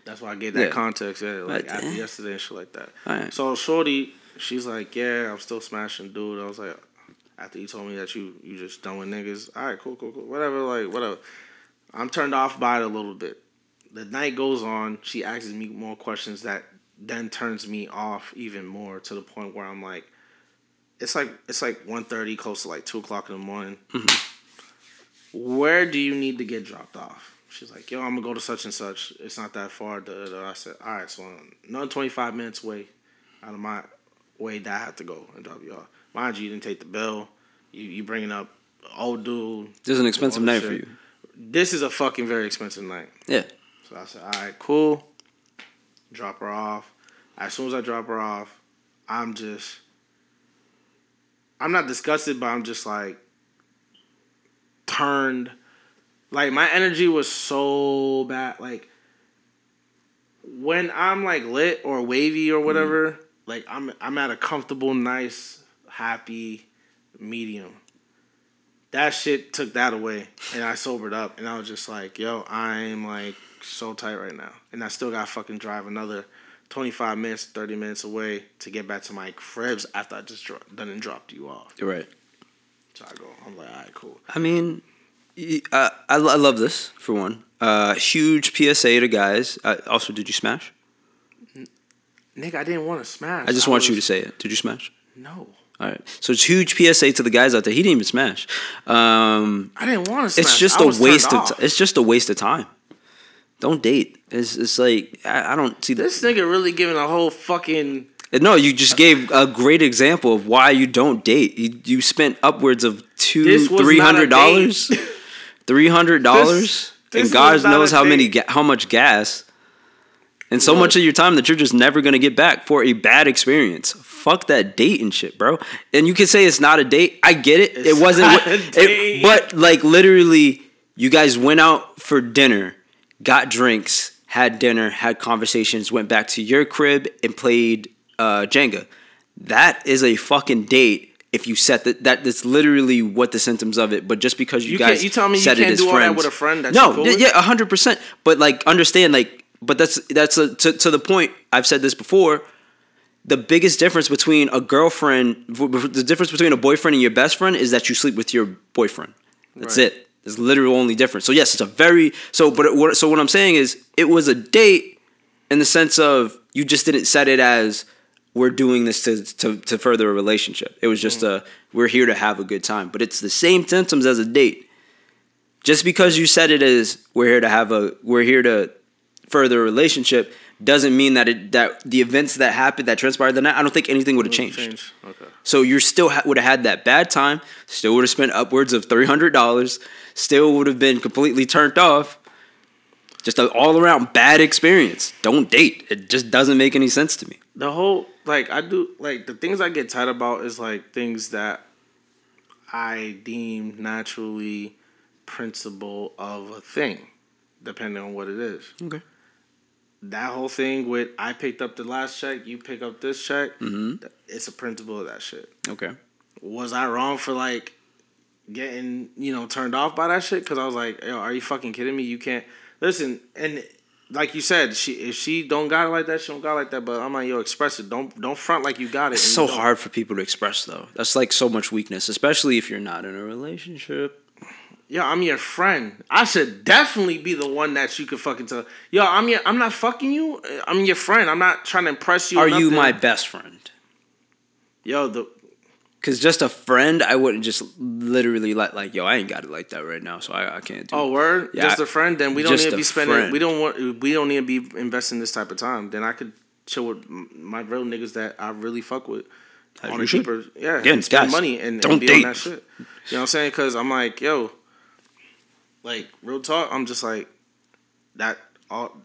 That's why I gave that Yeah. context. Yeah, like But, after eh. yesterday and shit like that. So Shorty, she's like, yeah, I'm still smashing, dude. I was like, after you told me that you you just done with niggas. All right, cool, cool, cool. Whatever, like whatever. I'm turned off by it a little bit. The night goes on. She asks me more questions that then turns me off even more to the point where I'm like, it's like it's like 1.30, close to like two o'clock in the morning. Mm-hmm. Where do you need to get dropped off? She's like, yo, I'm gonna go to such and such. It's not that far. I said, all right, so another 25 minutes away out of my way that I have to go and drop you off. Mind you, you didn't take the bill. You you bringing up old dude. this is an expensive night for you. This is a fucking very expensive night. Yeah. So I said, all right, cool. Drop her off. As soon as I drop her off, I'm just, I'm not disgusted, but I'm just like turned. Like my energy was so bad. Like when I'm like lit or wavy or whatever, mm-hmm. like I'm I'm at a comfortable, nice, happy medium. That shit took that away, and I sobered up, and I was just like, "Yo, I'm like so tight right now," and I still got to fucking drive another twenty five minutes, thirty minutes away to get back to my cribs after I just dro- done and dropped you off. You're right. So I go, I'm like, "All right, cool." I mean, I, I love this for one. Uh, huge PSA to guys. Uh, also, did you smash? Nigga, I didn't want to smash. I just I want you to say it. Did you smash? No, All right. So it's huge PSA to the guys out there. He didn't even smash. Um, I didn't want to smash. it's just I a was waste of. T- it's just a waste of time. Don't date. It's it's like I, I don't see This this. nigga really giving a whole fucking. No, you just gave a great example of why you don't date. You you spent upwards of two three hundred dollars. Three hundred dollars, and God knows how many ga- how much gas, and so much of your time that you're just never gonna get back for a bad experience. Fuck that date and shit, bro. And you can say it's not a date. I get it. It's it wasn't. it- but like literally, you guys went out for dinner, got drinks, had dinner, had conversations, went back to your crib and played uh, Jenga. That is a fucking date. If you set that, that that's literally what the symptoms of it. But just because you, You guys, you tell me you can't do all that with a friend no, cool yeah, hundred percent. But like, understand, like, but that's that's a, to to the point. I've said this before. The biggest difference between a girlfriend, the difference between a boyfriend and your best friend is that you sleep with your boyfriend. That's Right. it. It's literally only difference. So yes, it's a very so. But what, so what I'm saying is, it was a date in the sense of you just didn't set it as we're doing this to to, to further a relationship. It was just a we're here to have a good time. But it's the same symptoms as a date. Just because you said it as we're here to have a we're here to further a relationship doesn't mean that it that the events that happened that transpired that night. I don't think anything would have changed. Change. Okay. So you still ha- would have had that bad time. Still would have spent upwards of three hundred dollars. Still would have been completely turned off. Just an all around bad experience. Don't date. It just doesn't make any sense to me. the whole like I do like the things I get tight about is like things that I deem naturally principle of a thing, depending on what it is. Okay. That whole thing with I picked up the last check, you pick up this check. Mm-hmm. It's a principle of that shit. Okay. Was I wrong for like getting you know turned off by that shit? Because I was like, Yo, are you fucking kidding me? You can't listen and. Like you said, she if she don't got it like that, she don't got it like that. But I'm like, yo, express it. Don't don't front like you got it. It's so hard for people to express though. That's like so much weakness, especially if you're not in a relationship. Yo, I'm your friend. I should definitely be the one that you could fucking tell. Yo, I'm your. I'm not fucking you. I'm your friend. I'm not trying to impress you. Are you my best friend? Yo, the Cause just a friend, I wouldn't just literally let like, yo, I ain't got it like that right now, so I, I can't do. oh word, Yeah, just a friend. Then we don't need to be spending. friend. We don't want. We don't need to be investing this type of time. Then I could chill with my real niggas that I really fuck with. As on should. cheaper, yeah. Again, spend guys, money and, don't and be on date. that shit. You know what I'm saying? Because I'm like, yo, like real talk. I'm just like that. All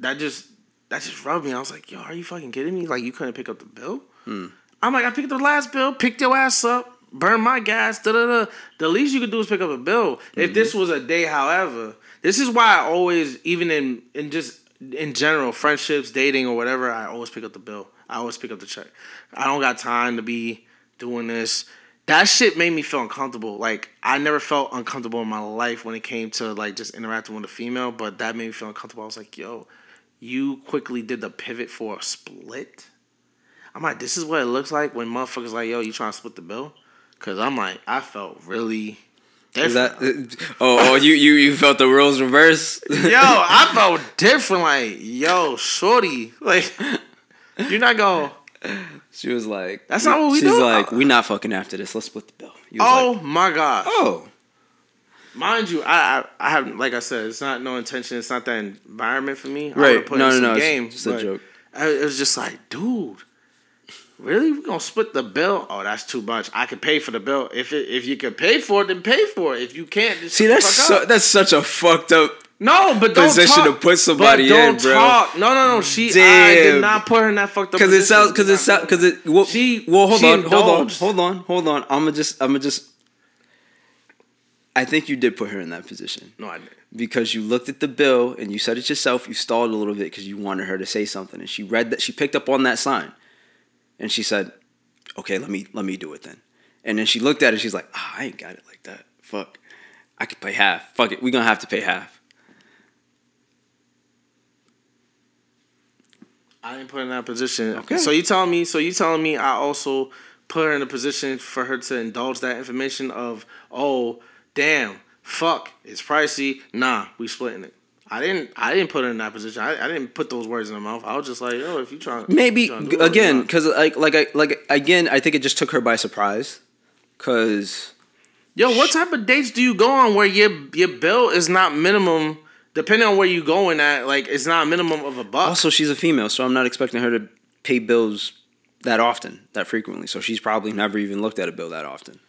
that just that just rubbed me. I was like, yo, are you fucking kidding me? Like you couldn't pick up the bill? Hmm. I'm like, I picked up the last bill, picked your ass up, burn my gas, da da da. The least you could do is pick up a bill. If this Mm-hmm. was a day, however, this is why I always, even in in just in general, friendships, dating, or whatever, I always pick up the bill. I always pick up the check. I don't got time to be doing this. That shit made me feel uncomfortable. Like I never felt uncomfortable in my life when it came to like just interacting with a female, but that made me feel uncomfortable. I was like, yo, you quickly did the pivot for a split. I'm like, this is what it looks like when motherfuckers like, yo, you trying to split the bill? Cause I'm like, I felt really Is different. that? Oh, oh, you you you felt the roles reverse. yo, I felt different. Like, yo, shorty, like, you're not going. she was like, That's not what we She's do. like, we not fucking after this. Let's split the bill. Oh like, my god. oh, Mind you, I, I I have like I said, it's not no intention. It's not that environment for me. Right. would've put No, in no, no, it's just a joke. I, it was just like, dude, really? We're gonna split the bill? Oh, that's too much. I can pay for the bill. If it, if you can pay for it, then pay for it. If you can't, just see, that's that's such a fucked up. no, but don't position talk, to put somebody but don't in, bro. Talk. No, no, no. She, I did not put her in that fucked up. Because it position. sounds, because it sounds, because it. Well, She- well, hold she on, hold on, hold on, hold on. I'm gonna just, I'm gonna just. I think you did put her in that position No, I didn't. because you looked at the bill and you said it yourself. You stalled a little bit because you wanted her to say something, and she read that. She picked up on that sign, and she said, "Okay, let me let me do it then." And then she looked at it. She's like, "Ah, I ain't got it like that. Fuck, I could pay half. Fuck it, we gonna have to pay half." I didn't put her in that position. Okay. So you telling me? So you telling me I also put her in a position for her to indulge that information of oh damn fuck it's pricey nah we splitting it. I didn't. I didn't put her in that position. I, I didn't put those words in her mouth. I was just like, oh, if you trying maybe trying to again because like like I like again I think it just took her by surprise because Yo, what type of dates do you go on where your your bill is not minimum? Depending on where you're going at, like it's not a minimum of a buck. also she's a female so I'm not expecting her to pay bills that often that frequently so she's probably never even looked at a bill that often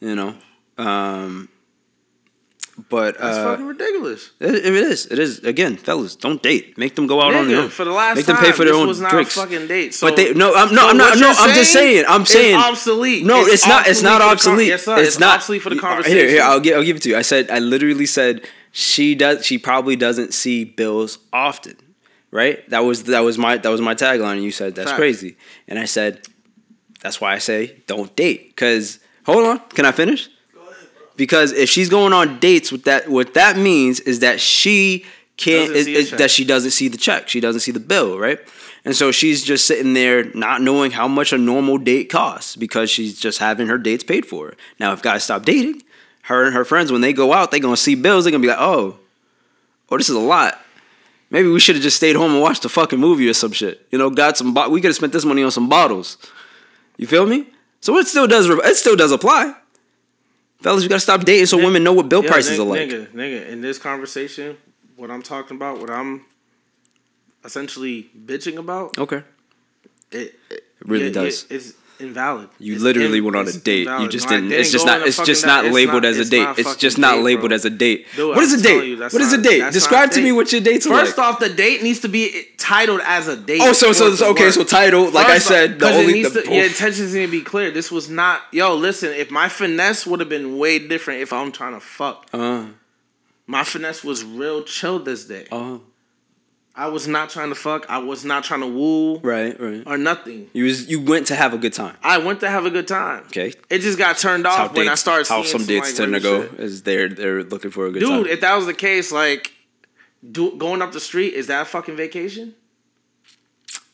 you know um but That's uh fucking ridiculous. it, it is it is again fellas don't date make them go out on their own for the last make them time, pay for their this own was not drinks a fucking date. So, but they no I'm no so I'm not no I'm just saying I'm saying obsolete. No, it's, not. It's not for con- obsolete. yes. It's, It's, not obsolete for the Uh, conversation. Here, here, I'll give. I'll give it to you. I said. I literally said she does. She probably doesn't see bills often, right? That was that was my that was my tagline, and you said that's Fact. crazy, and I said that's why I say don't date. Because hold on, can I finish? Because if she's going on dates with that, what that means is that she can't. Doesn't see a is- check. that she doesn't see the check. She doesn't see the bill, right? And so she's just sitting there not knowing how much a normal date costs because she's just having her dates paid for. Now, if guys stop dating, her and her friends, when they go out, they're gonna see bills. They're gonna be like, oh, oh, this is a lot. Maybe we should have just stayed home and watched a fucking movie or some shit. You know, got some. Bo- we could have spent this money on some bottles. You feel me? So it still does. It still does apply. Fellas, you gotta stop dating so women know what bill Yeah, prices nigga, are like. Nigga, nigga, in this conversation, what I'm talking about, what I'm essentially bitching about, Okay. it, it really yeah, does. yeah, it's invalid. You It's literally in- went on a it's date. You just No, didn't. It's didn't just not. It's just not It's labeled not- as a date. It's just not date, labeled bro. as a date. Dude, what is a date? you, what is a date? Describe to me what your dates First like. off, the date needs to be titled as a date. Oh, so so okay. work. So title, like I First said, the only the, to- your intentions need to be clear. This was not. Yo, listen. If my finesse would have been way different, if I'm trying to fuck, uh, my finesse was real chill this day. uh, I was not trying to fuck. I was not trying to woo right, right. or nothing. You was you went to have a good time. I went to have a good time. Okay. It just got turned That's off when I started how seeing some dates like, tend to go shit. is they're they're looking for a good Dude, time. Dude, if that was the case, like, do, going up the street is that a fucking vacation?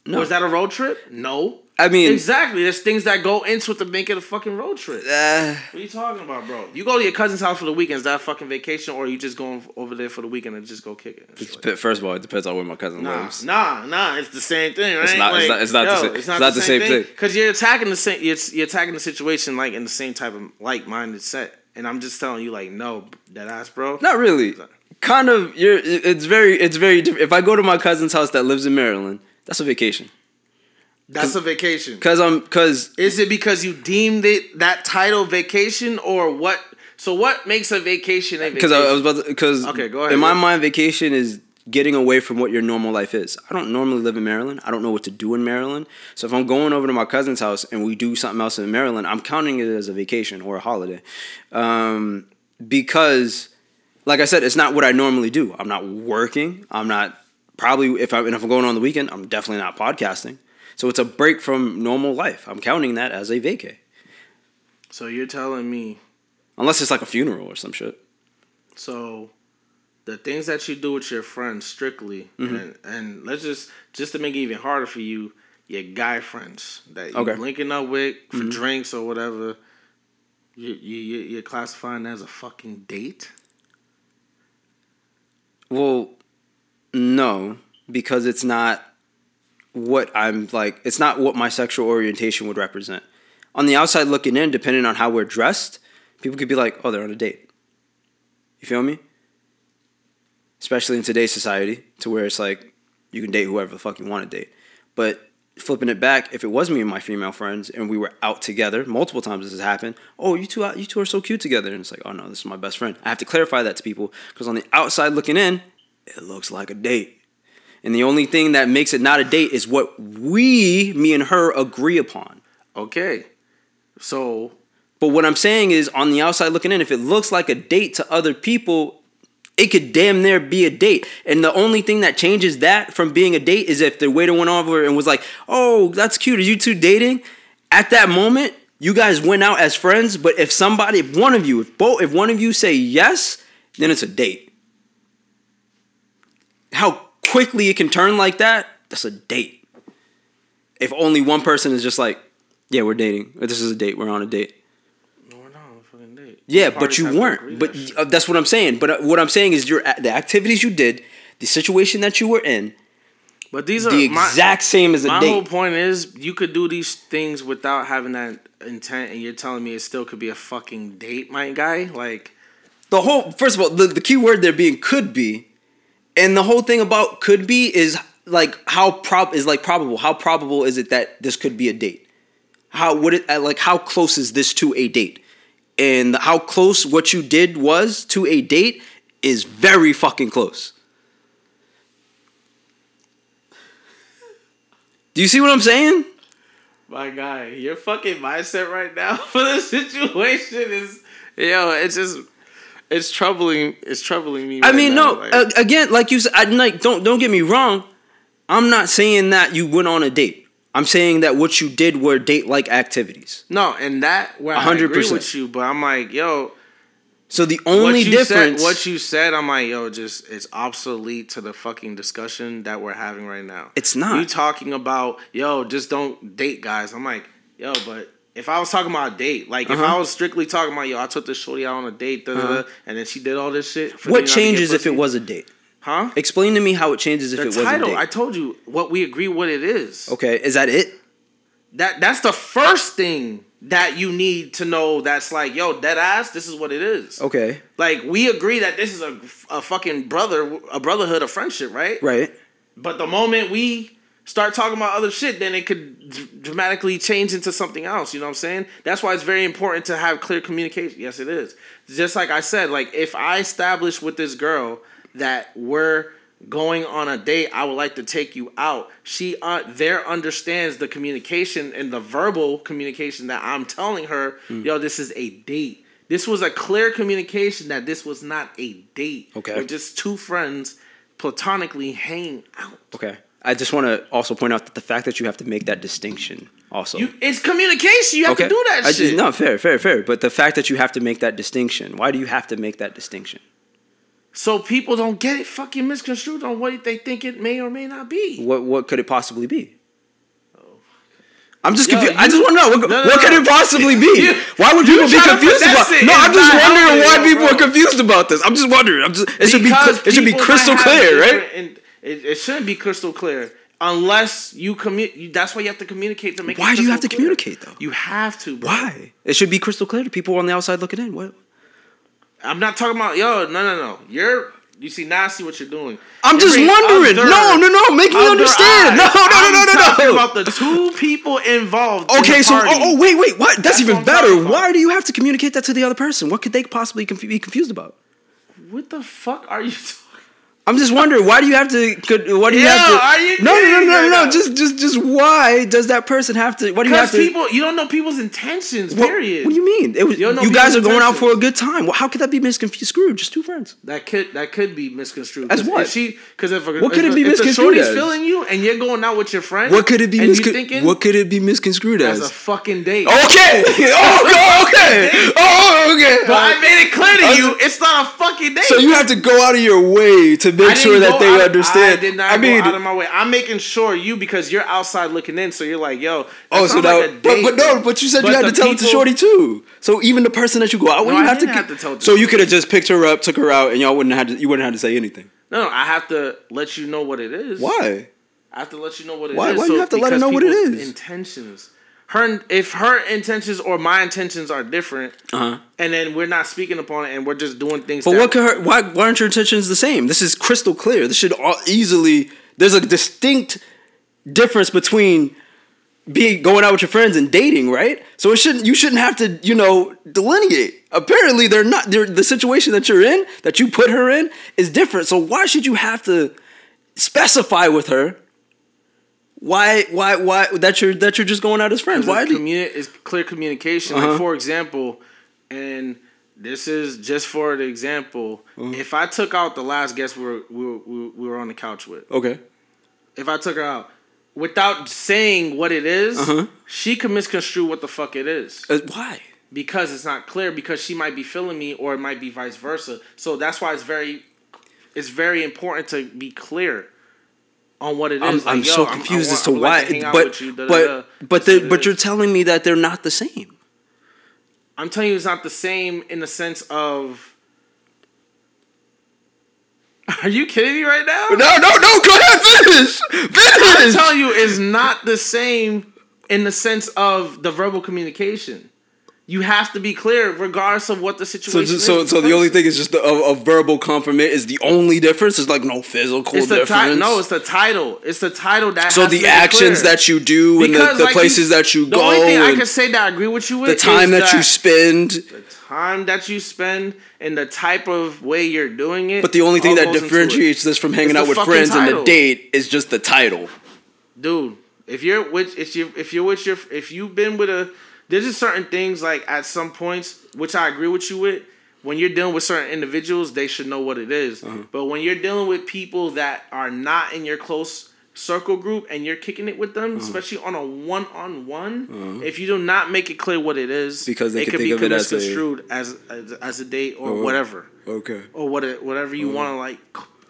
no, Was that a road trip? No. I mean, Exactly. There's things that go into it to make it a fucking road trip. uh, What are you talking about, bro? You go to your cousin's house for the weekend. Is that a fucking vacation, or are you just going over there for the weekend and just go kick it? but first of all, it depends on where my cousin Nah, lives. nah, nah. It's the same thing, right? It's not- it's not- it's not the same- it's not the same thing. Because you're attacking the same. You're, you're attacking the situation like in the same type of like-minded set, and I'm just telling you, like, no, that ass, bro. Not really. Kind of. You're. It's very. It's very different. If I go to my cousin's house that lives in Maryland, that's a vacation. That's a vacation. Cause I'm. Cause Is it because you deemed it that title vacation, or what? So what makes a vacation a vacation? because I, was about. Because Okay, go ahead. In my mind, vacation is getting away from what your normal life is. I don't normally live in Maryland. I don't know what to do in Maryland. So if I'm going over to my cousin's house and we do something else in Maryland, I'm counting it as a vacation or a holiday, um, because, like I said, it's not what I normally do. I'm not working. I'm not probably if I and if I'm going on the weekend, I'm definitely not podcasting. So it's a break from normal life. I'm counting that as a vacay, so you're telling me unless it's like a funeral or some shit. So the things that you do with your friends strictly Mm-hmm. and, and let's just just to make it even harder for you, your guy friends that you Okay. Mm-hmm. linking up with for drinks or whatever, you, you you- you're classifying as a fucking date? Well, no, because it's not what I'm like. It's not what my sexual orientation would represent. On the outside looking in, depending on how we're dressed, people could be like, "Oh, they're on a date." You feel me? Especially in today's society, to where it's like you can date whoever the fuck you want to date. But flipping it back, if it was me and my female friends and we were out together, multiple times this has happened. Oh, you two, you two are so cute together, and it's like, oh no, this is my best friend. I have to clarify that to people because on the outside looking in, it looks like a date. And the only thing that makes it not a date is what we, me and her, agree upon. Okay. So But what I'm saying is, on the outside looking in, if it looks like a date to other people, it could damn near be a date. And the only thing that changes that from being a date is if the waiter went over and was like, "Oh, that's cute. Are you two dating?" At that moment, you guys went out as friends. But if somebody, if one of you, if both, if one of you say yes, then it's a date. How quickly it can turn like that? That's a date. If only one person is just like, "Yeah, we're dating. Or this is a date. We're on a date." no, we're not on a fucking date. Yeah, but you have to agree weren't. But that uh, that's what I'm saying. But uh, what I'm saying is, your the activities you did, the situation that you were in, but these are the my- exact same as a My date. My whole point is you could do these things without having that intent, and you're telling me it still could be a fucking date, my guy. Like, the whole first of all, the, the key word there being could be, and the whole thing about could be is like how prob is like probable. How probable is it that this could be a date? How would it like how close is this to a date? And how close what you did was to a date is very fucking close. Do you see what I'm saying? my guy, your fucking mindset right now for the situation is, yo, it's just, it's troubling. It's troubling me. I right mean, now, no. like- uh, again, like you said, I, like don't don't get me wrong. I'm not saying that you went on a date. I'm saying that what you did were date like activities. no, and that where 100%. agree with you, but I'm like, yo, So the only what you difference, said, what you said, I'm like, yo, just it's obsolete to the fucking discussion that we're having right now. It's not. You talking about, yo, just don't date guys. I'm like, yo, but if I was talking about a date, like if Uh-huh. I was strictly talking about, yo, I took this shorty out on a date, da, Uh-huh. da, and then she did all this shit. what not to get changes if it was a date? Huh? Explain to me how it changes if The it was a date. I told you what we agree what it is. okay, is that it? That that's the first thing that you need to know. That's like, yo, dead ass. This is what it is. Okay, Like we agree that this is a, a fucking brother, a brotherhood of friendship, right? right. But the moment we start talking about other shit, then it could d- dramatically change into something else. You know what I'm saying? That's why it's very important to have clear communication. Yes, it is. Just like I said, like if I establish with this girl that we're going on a date, I would like to take you out. She uh, there understands the communication and the verbal communication that I'm telling her, Hmm. yo, this is a date. This was a clear communication that this was not a date. Okay. We're just two friends platonically hanging out. Okay. I just want to also point out that the fact that you have to make that distinction also. You, it's communication. You have okay. to do that I shit. Just, no, fair, fair, fair. But the fact that you have to make that distinction, why do you have to make that distinction? So people don't get it fucking misconstrued on what they think it may or may not be. What what could it possibly be? I'm just Yo, confused. I just want to know what, No, no, what could it possibly be? You- Why would people be trying to put confused about? shit No, in I'm just wondering why people bro. are confused about this. I'm just wondering. I'm just. It should be. It should be crystal clear, right? It, it shouldn't be crystal clear unless you communicate. That's why you have to communicate to make. it Why do you have to clear. communicate, though? You have to. Bro. Why? It should be crystal clear to people on the outside looking in. What? I'm not talking about yo. No, no, no. You're. You see now. I see what you're doing. I'm You're just wondering. other- No, no, no. Make me understand. No, eyes. no, no, no, no, talking no. About the two people involved. in Okay, the so oh, oh wait, wait, what? That's, That's even what better. Why do you have to communicate that to the other person? What could they possibly conf- be confused about? What the fuck are you? talking I'm just wondering why do you have to? Could, what do you Yo, have to? are you no, no, no, no, right no, now? Just, just, just why does that person have to? What do you have Because to? people, you don't know people's intentions. what, Period. what do you mean? It was, You you, guys are going out for a good time. Well, how could that be misconstrued? Just two friends. That could that could be misconstrued. As what? If she because if a, What could if it be if misconstrued as? feeling you and you're going out with your friend, What could it be? Miscon- thinking what could it be misconstrued as as? a fucking date? okay. Oh, God. okay. Oh, okay. But I made it clear to uh, you, it's not a fucking date. So you have to go out of your way to Make sure that they out- understand. I did not I mean, go out of my way. I'm making sure you because you're outside looking in, so you're like, yo. oh, so now, like a but, but no, but you said But you had to tell it to Shorty too. So even the person that you go out with, No, you I have to. have to tell so you could have just picked her up, took her out, and y'all wouldn't have to. You wouldn't have to say anything. No, no, I have to let you know what it is. Why? I have to let you know what it is. Why- why you have to let her know what it is? Intentions. Her if her intentions or my intentions are different, Uh huh. and then we're not speaking upon it, and we're just doing things. But what could her? Why? Why aren't your intentions the same? This is crystal clear. This should all easily. There's a distinct difference between being going out with your friends and dating, right? So it shouldn't. You shouldn't have to, you know, delineate. Apparently, they're not. They're, the situation that you're in, that you put her in, is different. So why should you have to specify with her? Why? Why? Why that you're that you're just going out as friends? Why? Do, communi- it's clear communication. Uh-huh. Like for example, and this is just for the example. Uh-huh. If I took out the last guest we were, we were we were on the couch with, okay. if I took her out without saying what it is, Uh-huh. she could misconstrue what the fuck it is Uh, why? because it's not clear. Because she might be feeling me, or it might be vice versa. So that's why it's very, it's very important to be clear. On what it is, I'm, Like, I'm so confused as to like why. to but you, da, but da. but the, but you're telling me that they're not the same. I'm telling you, it's not the same in the sense of. Are you kidding me right now? No, no, no. Go ahead, finish. I'm telling you, it's not the same in the sense of the verbal communication. You have to be clear, regardless of what the So, situation is. so, with so the only thing is just the, a, a verbal compliment is the only difference. It's like no physical It's the difference. title. No, it's the title. It's the title that. so has the actions clear. that you do and the, the like places that you the go, only thing I can say that I agree with you with the time is that, you spend. the time that you spend and the type of way you're doing it. But the only thing that goes into it. differentiates this from hanging It's out with friends and the date is just the title. dude. If you're with if you if you're with your if you've been with a there's just certain things like at some points which I agree with you with. When you're dealing with certain individuals, they should know what it is. Uh-huh. But when you're dealing with people that are not in your close circle group and you're kicking it with Uh-huh. them, especially on a one on one, if you do not make it clear what it is, Because they it could be of it as a- misconstrued as as, as a date or Oh. whatever Okay. or what it, whatever you want to like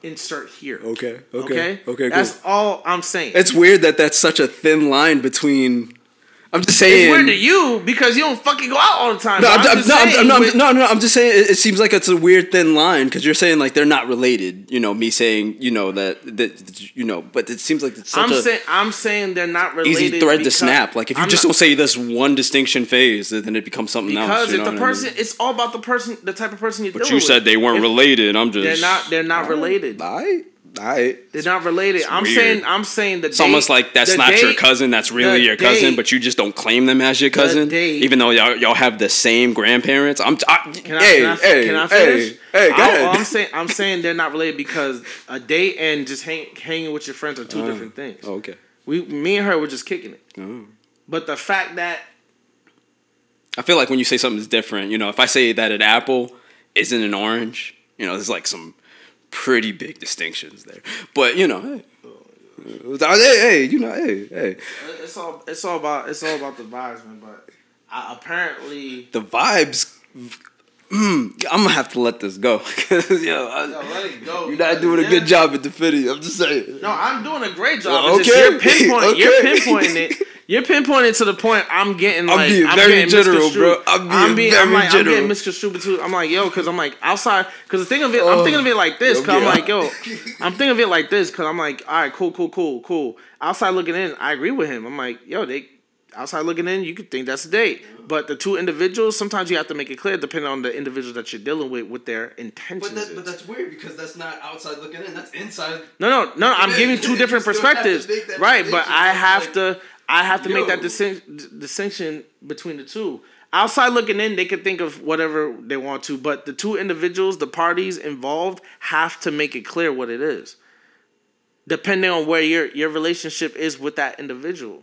insert here. Okay. Okay. Okay. Okay. That's all I'm saying. It's weird that that's such a thin line between. Saying. It's weird to you because you don't fucking go out all the time. No, I'm, no, I'm, no, with- no, no, I'm just saying it, it seems like it's a weird thin line because you're saying like they're not related. You know, me saying you know that that you know, but it seems like it's such I'm a saying I'm saying they're not related. easy thread to snap. Like if you I'm just not- don't say this one distinction phase, then it becomes something because else. Because if know the what I mean? person, it's all about the person, the type of person you're but you said with. they weren't If related. I'm just They're not. They're not related. I They're not related. I'm weird. saying I'm saying the It's almost like that's not your cousin. That's really the your cousin, date- but you just don't claim them as your cousin, date- even though y'all, y'all have the same grandparents. I'm. T- I, Can I, hey, I, can I finish? hey, go I- ahead. I'm saying I'm saying they're not related because a date and just hang, hanging with your friends are two oh. different things. Oh, okay. We, me and her were just kicking it. Oh. But the fact that I feel like when you say something's different, you know, if I say that an apple isn't an orange, you know, there's like some pretty big distinctions there. But you know, hey, hey, hey you know, hey, hey, it's all it's all about it's all about the vibes, man. But I, apparently, the vibes. Mm, I'm gonna have to let this go because yo, I- Yo, let it go. you're not doing a good job at defending. I'm just saying. No, I'm doing a great job. Well, okay. you're pinpointing. You're pinpointing it. You're pinpointing to the point. I'm getting like I'm like being very getting general, bro. I'm being I'm very I'm like, I'm general. getting misconstrued too. I'm like, yo, because I'm like outside. Because the thing of it, I'm thinking of it like this. Because I'm like, yo, I'm thinking of it like this. Because I'm like, all right, cool, cool, cool, cool. Outside looking in, I agree with him. I'm like, yo, they outside looking in, you could think that's a date. But the two individuals, sometimes you have to make it clear, depending on the individual that you're dealing with, with their intentions. But that's weird because that's not outside looking in. That's inside. No, no, no. I'm giving two different still have to perspectives, right? But. I have like, to, I have to make that yo. distinction, distinction between the two. Outside looking in, they can think of whatever they want to, but the two individuals, the parties involved, have to make it clear what it is, depending on where your your relationship is with that individual.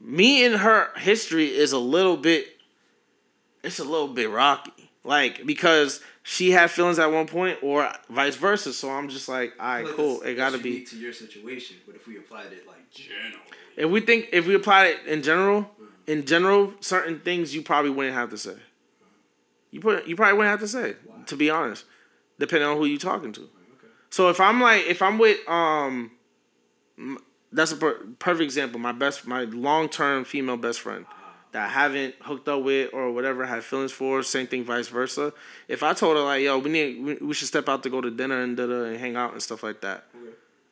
Me and her history is a little bit, it's a little bit rocky, like because she had feelings at one point, or vice versa. So I'm just like, all right, cool. It gotta be. to your situation. But if we applied it like generally, If we think if we apply it in general, in general, certain things you probably wouldn't have to say. You put you probably wouldn't have to say, to be honest, depending on who you're talking to. So if I'm like if I'm with um, that's a per- perfect example. My best, my long term female best friend that I haven't hooked up with or whatever, had feelings for. Same thing, vice versa. If I told her like, yo, we need we, we should step out to go to dinner and da and hang out and stuff like that.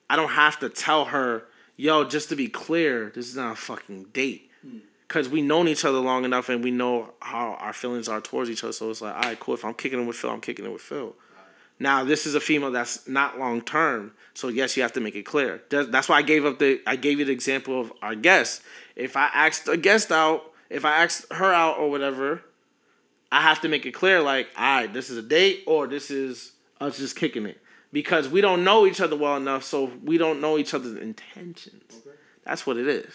I don't have to tell her, yo, just to be clear, this is not a fucking date. Hmm. Cause we known each other long enough and we know how our feelings are towards each other. So it's like, all right, cool. If I'm kicking it with Phil, I'm kicking it with Phil. Now this is a female that's not long term. So yes, you have to make it clear. That's why I gave up the I gave you the example of our guest. If I asked a guest out, if I asked her out or whatever, I have to make it clear, like, all right, this is a date or this is us just kicking it. Because we don't know each other well enough, so we don't know each other's intentions. That's what it is.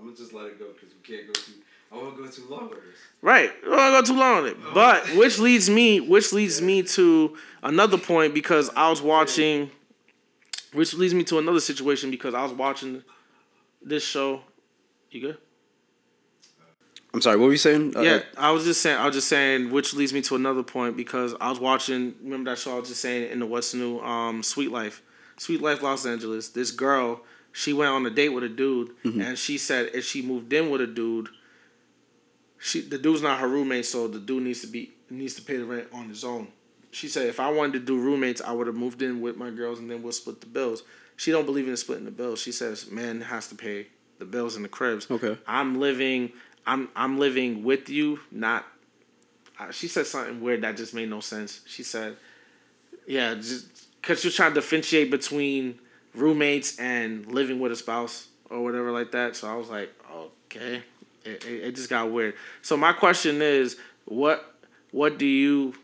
I'm gonna just let it go because we can't go too. I won't go too long with this. Right. We don't go too long on it. Oh. But which leads me which leads me to another point because I was watching which leads me to another situation because I was watching this show. You good? I'm sorry. What were you saying? Uh, Yeah, I was just saying. I was just saying, which leads me to another point because I was watching. Remember that show? I was just saying in the What's New, um, Sweet Life, Sweet Life, Los Angeles. This girl, she went on a date with a dude, and she said if she moved in with a dude, she the dude's not her roommate, so the dude needs to be needs to pay the rent on his own. She said if I wanted to do roommates, I would have moved in with my girls, and then we'll split the bills. She don't believe in splitting the bills. She says man has to pay the bills in the cribs. Okay. I'm living. I'm I'm living with you, not. Uh, she said something weird that just made no sense. She said, "Yeah, just because you're trying to differentiate between roommates and living with a spouse or whatever like that." So I was like, "Okay." It, it, it just got weird. So my question is, what what do you?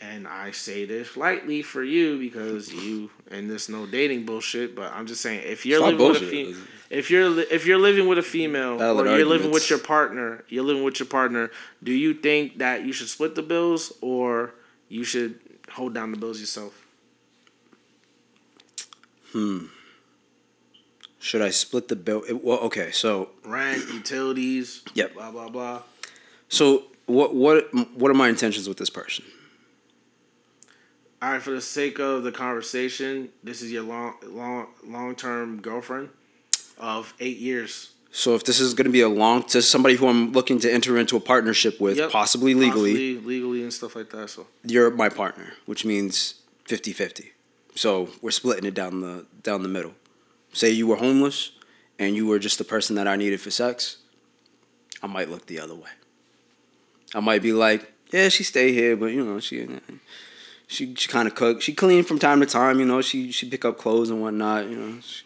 And I say this lightly for you because you and this no dating bullshit. But I'm just saying, if you're living with a bullshit. If you're li- if you're living with a female Valid or you're living with your partner, you're living with your partner. Do you think that you should split the bills or you should hold down the bills yourself? Hmm. Should I split the bill? it- well, okay. So, Rent, utilities, Yep. blah blah blah. so what what what are my intentions with this person? All right, for the sake of the conversation, this is your long long long term girlfriend of eight years. So, if this is going to be a long to somebody who I'm looking to enter into a partnership with, Yep. possibly legally, Possibly legally and stuff like that. So you're my partner, which means 50-50. So we're splitting it down the down the middle. Say you were homeless and you were just the person that I needed for sex, I might look the other way. I might be like, yeah, she stay here, but you know, she she she kind of cook. She clean from time to time. You know, she she pick up clothes and whatnot. You know, she,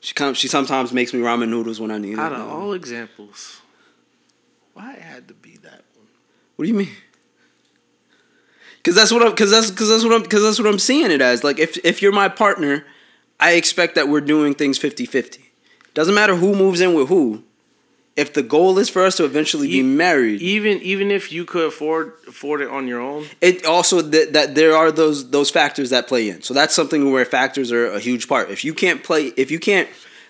she comes. She sometimes makes me ramen noodles when I need Out it. of you all examples, why it had to be that one? What do you mean? Cause that's what I'm. Cause that's cause that's what I'm. Cause that's what I'm seeing it as. Like if if you're my partner, I expect that we're doing things 50-50. Doesn't matter who moves in with who. If the goal is for us to eventually be E- married, Even even if you could afford afford it on your own, it also that that there are those those factors that play in. So that's something where factors are a huge part. If you can't play, if you can't,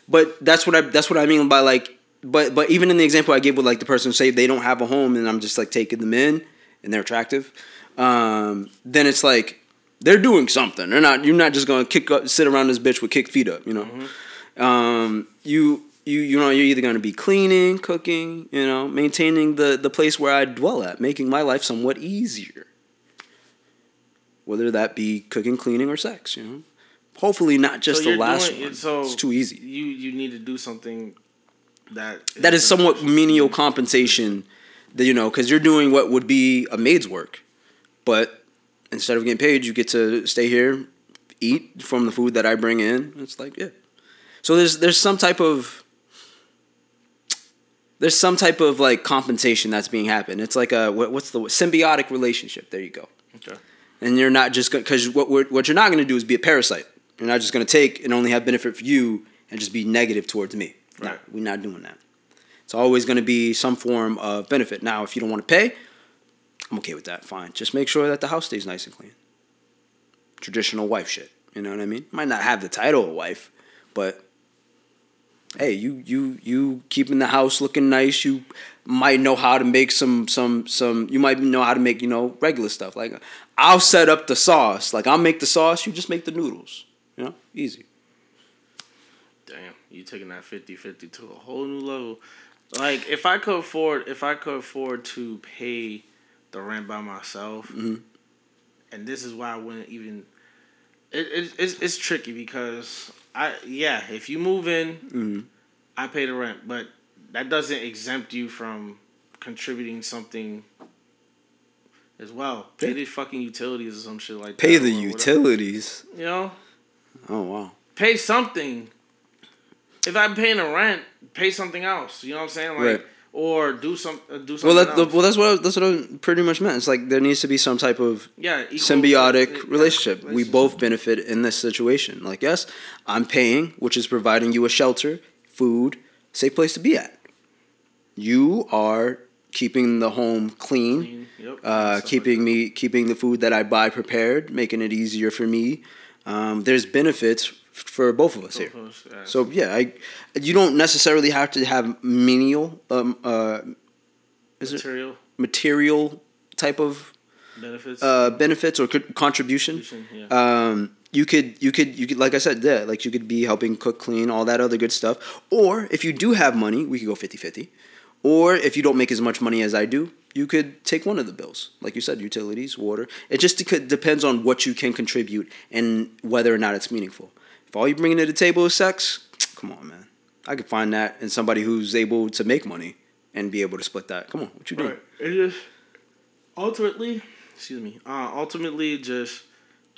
but that's what I that's what I mean by like. But but even in the example I gave with like the person say they don't have a home and I'm just like taking them in and they're attractive, um, then it's like they're doing something. They're not. You're not just gonna kick up, sit around this bitch with kicked feet up. You know, um, you. You, you know you're either going to be cleaning, cooking, you know, maintaining the, the place where I dwell at, making my life somewhat easier whether that be cooking, cleaning, or sex. You know, hopefully not just So the last doing- one. So it's too easy. You you need to do something that That is somewhat menial compensation, that you know, because you're doing what would be a maid's work, but instead of getting paid, you get to stay here, eat from the food that I bring in. It's like yeah. So there's there's some type of there's some type of like compensation that's being happened. It's like a what, what's the symbiotic relationship. There you go. Okay. and you're not just because what we're, what you're not going to do is be a parasite. You're not just going to take and only have benefit for you and just be negative towards me. No, Right. we're not doing that. It's always going to be some form of benefit. Now, if you don't want to pay, I'm okay with that. Fine. Just make sure that the house stays nice and clean. Traditional wife shit. You know what I mean? Might not have the title of wife, but hey, you you you keeping the house looking nice. You might know how to make some some some. You might know how to make you know regular stuff. Like I'll set up the sauce. Like I'll make the sauce. You just make the noodles. You know, easy. Damn, you taking that 50-50 to a whole new level. Like if I could afford if I could afford to pay the rent by myself, Mm-hmm. and this is why I wouldn't even. It, it it's it's tricky because I yeah if you move in, Mm-hmm. I pay the rent, but that doesn't exempt you from contributing something. As well, pay Yeah. the fucking utilities or some shit like Pay that. Pay the whatever. utilities. You know, Oh wow. pay something. If I'm paying the rent, pay something else. You know what I'm saying? Like, Right. Or do some uh, do something Well, that, well, that's what I, that's what I pretty much meant. It's like there needs to be some type of yeah, equal- symbiotic yeah, relationship. We both benefit in this situation. Like, yes, I'm paying, which is providing you a shelter, food, safe place to be at. You are keeping the home clean, Clean, yep, uh, keeping me keeping the food that I buy prepared, making it easier for me. Um, there's benefits for both of us that. here. Of us, yeah. So yeah, I you don't necessarily have to have menial um, uh, is it material material type of benefits. uh, benefits or co- contribution. yeah. Um, you could you could you could like I said, yeah, like you could be helping cook, clean, all that other good stuff. Or if you do have money, we could go 50-50. Or if you don't make as much money as I do, you could take one of the bills, like you said, utilities, water. It just depends on what you can contribute and whether or not it's meaningful. If all you're bringing to the table is sex, come on, man. I could find that in somebody who's able to make money and be able to split that. Come on, what you doing? Right. It just ultimately, excuse me. Uh, ultimately, just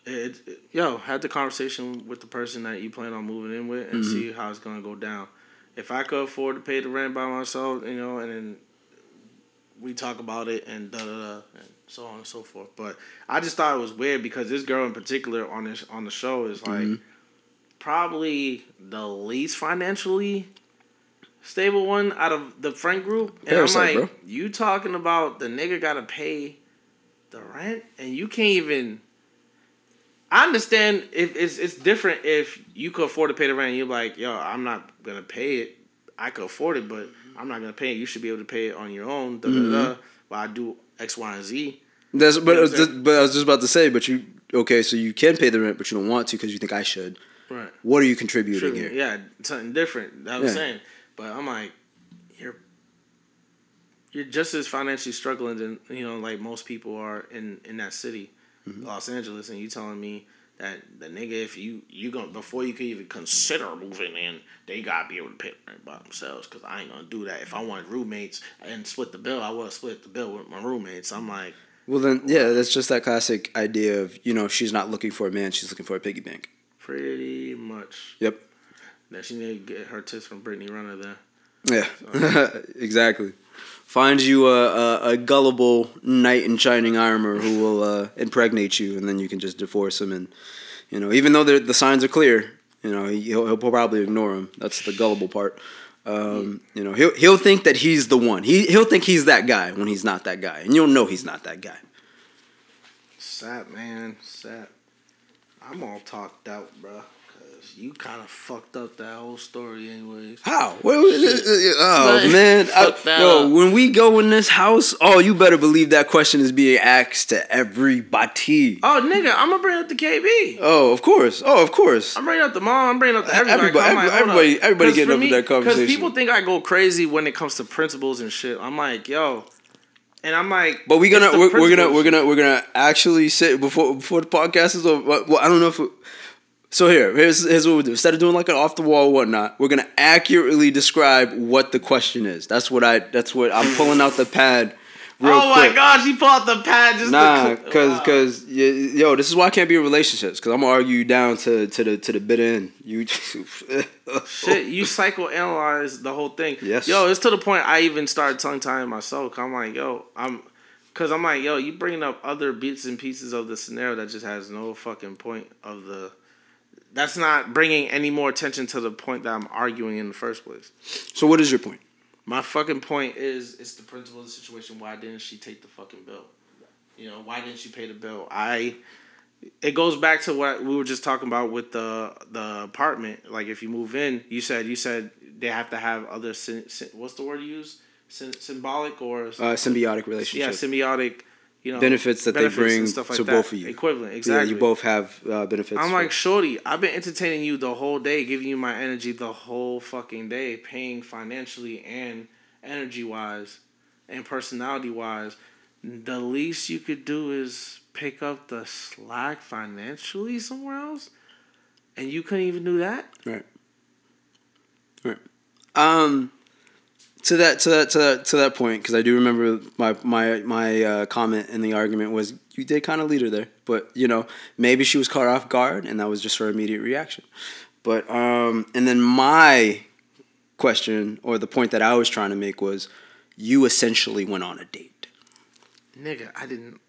it, it- yo had the conversation with the person that you plan on moving in with and see how it's gonna go down. If I could afford to pay the rent by myself, you know, and then we talk about it and da da da and so on and so forth. But I just thought it was weird because this girl in particular on this on the show is like probably the least financially stable one out of the friend group. And Parasite, I'm like, bro. you talking about the nigga gotta pay the rent and you can't even I understand if it's it's different if you could afford to pay the rent and you're like, yo, I'm not gonna pay it. I could afford it, but I'm not gonna pay it. You should be able to pay it on your own. Da, da, Mm-hmm. da. But I do X, Y, and Z. That's but, know I what was I'm just, but I was just about to say, but you okay? So you can pay the rent, but you don't want to because you think I should. Right. What are you contributing True. here? Yeah, something different. That was Yeah. saying. But I'm like, you're you're just as financially struggling than you know, like most people are in in that city, Mm-hmm. Los Angeles, and you telling me that the nigga, if you you going before you can even consider moving in, they gotta be able to pay rent by themselves. Cause I ain't gonna do that. If I wanted roommates and split the bill, I would have split the bill with my roommates. I'm like, Well then, yeah, that's just that classic idea of you know she's not looking for a man, she's looking for a piggy bank. Pretty much. Yep. That she need to get her tips from Brittany Renner there. Yeah, exactly. Finds you a, a, a gullible knight in shining armor who will uh, impregnate you, and then you can just divorce him. And you know, even though the the signs are clear, you know he'll, he'll probably ignore him. That's the gullible part. Um, you know, he'll he'll think that he's the one. He he'll think he's that guy when he's not that guy, and you'll know he's not that guy. Sap, man, sad. I'm all talked out, bro. Cause you kind of fucked up that whole story, anyways. How? What, it? oh Like, man, I, yo, up. when we go in this house, oh, you better believe that question is being asked to everybody. Oh, nigga, I'm gonna bring up the KB. Oh, of course. Oh, of course. I'm bringing up the mom. I'm bringing up the everybody. Everybody- I'm like, everybody- up. getting up with that conversation. Because people think I go crazy when it comes to principles and shit. I'm like, yo, and I'm like, But we're gonna we're, we're gonna we're gonna we're gonna actually sit before before the podcast is over. Well, I don't know if. It, so here, here's here's what we do. Instead of doing like an off the wall whatnot, we're gonna accurately describe what the question is. That's what I. That's what I'm pulling out the pad. Real oh my quick. gosh, he pulled out the pad just Nah, to, cause, Wow. cause, yo, this is why I can't be in relationships. Cause I'm gonna argue you down to, to the, to the bitter end. You, Shit, you psychoanalyze the whole thing. Yes. Yo, it's to the point I even started tongue tying myself. I'm like, yo, I'm, cause I'm like, yo, you bringing up other bits and pieces of the scenario that just has no fucking point of the. That's not bringing any more attention to the point that I'm arguing in the first place. so what is your point? My fucking point is, it's the principle of the situation. Why didn't she take the fucking bill? You know, why didn't she pay the bill? I. It goes back to what we were just talking about with the the apartment. Like, if you move in, you said you said they have to have other. What's the word you use? Symbolic or Uh, symbiotic relationship. yeah, symbiotic. You know, benefits that benefits they bring stuff like to that. both of you. Equivalent, Yeah, exactly. you both have uh, benefits. I'm like, Shorty, I've been entertaining you the whole day, giving you my energy the whole fucking day, paying financially and energy wise and personality wise. The least you could do is pick up the slack financially somewhere else. And you couldn't even do that? Right. Right. Um, to that to that to that to that point, because I do remember my my my uh, comment in the argument was you did kind of lead her there, but you know maybe she was caught off guard and that was just her immediate reaction. But um, and then my question or the point that I was trying to make was you essentially went on a date. Nigga, I didn't.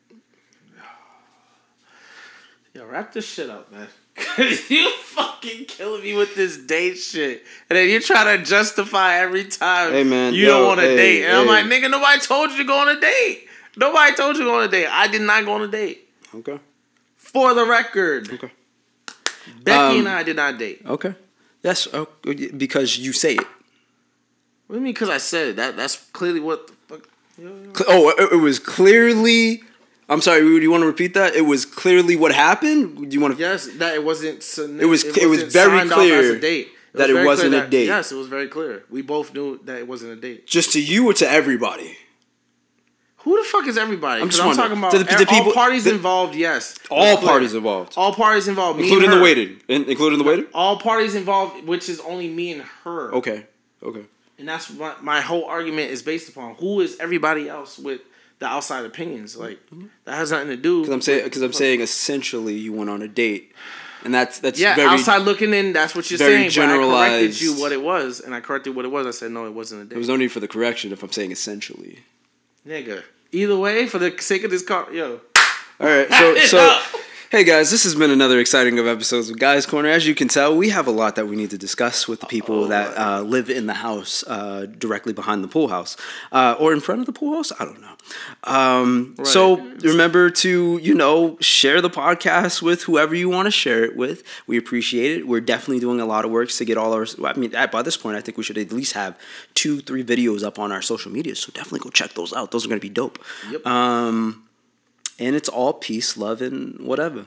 Yo, wrap this shit up, man. Cause you fucking killing me with this date shit, and then you're trying to justify every time. Hey, man, you yo, don't want a hey, date, and I'm like, nigga, nobody told you to go on a date. Nobody told you to go on a date. I did not go on a date. Okay. For the record, Okay. Becky Um, and I did not date. Okay. Yes. Oh, because you say it. What do you mean? Because I said it. That that's clearly what the fuck. Yo, yo. Cl- Oh, it was clearly. I'm sorry. Do you want to repeat that? It was clearly what happened. Do you want to? Yes, that it wasn't. It was- it was wasn't very clear a date. that it wasn't clear a date. Yes, it was very clear. We both knew that it wasn't a date. Just to you or to everybody? Who the fuck is everybody? I'm just I'm talking about the- the all people- parties the- involved. Yes, All parties involved, All parties involved, including the waiting, in, including the waiting. All parties involved, which is only me and her. Okay. Okay. and that's what my whole argument is based upon. Who is everybody else with the outside opinions? Mm-hmm. Like that has nothing to do. Because I'm saying, because I'm saying, essentially, you went on a date, and that's that's Yeah, very outside looking in, that's what you're saying. But I corrected generalized. you what it was, and I corrected what it was. I said no, it wasn't a date. There was no need for the correction if I'm saying essentially. Nigga. Either way, for the sake of this car, yo. All right, so so hey guys, this has been another exciting of episodes of Guys Corner. As you can tell, we have a lot that we need to discuss with the people that uh, live in the house uh, directly behind the pool house uh, or in front of the pool house. I don't know. Um, So remember to you know share the podcast with whoever you want to share it with. We appreciate it. We're definitely doing a lot of work to get all our. I mean, at, by this point, I think we should at least have two, three videos up on our social media. So definitely go check those out. Those are going to be dope. Yep. Um, and it's all peace, love, and whatever.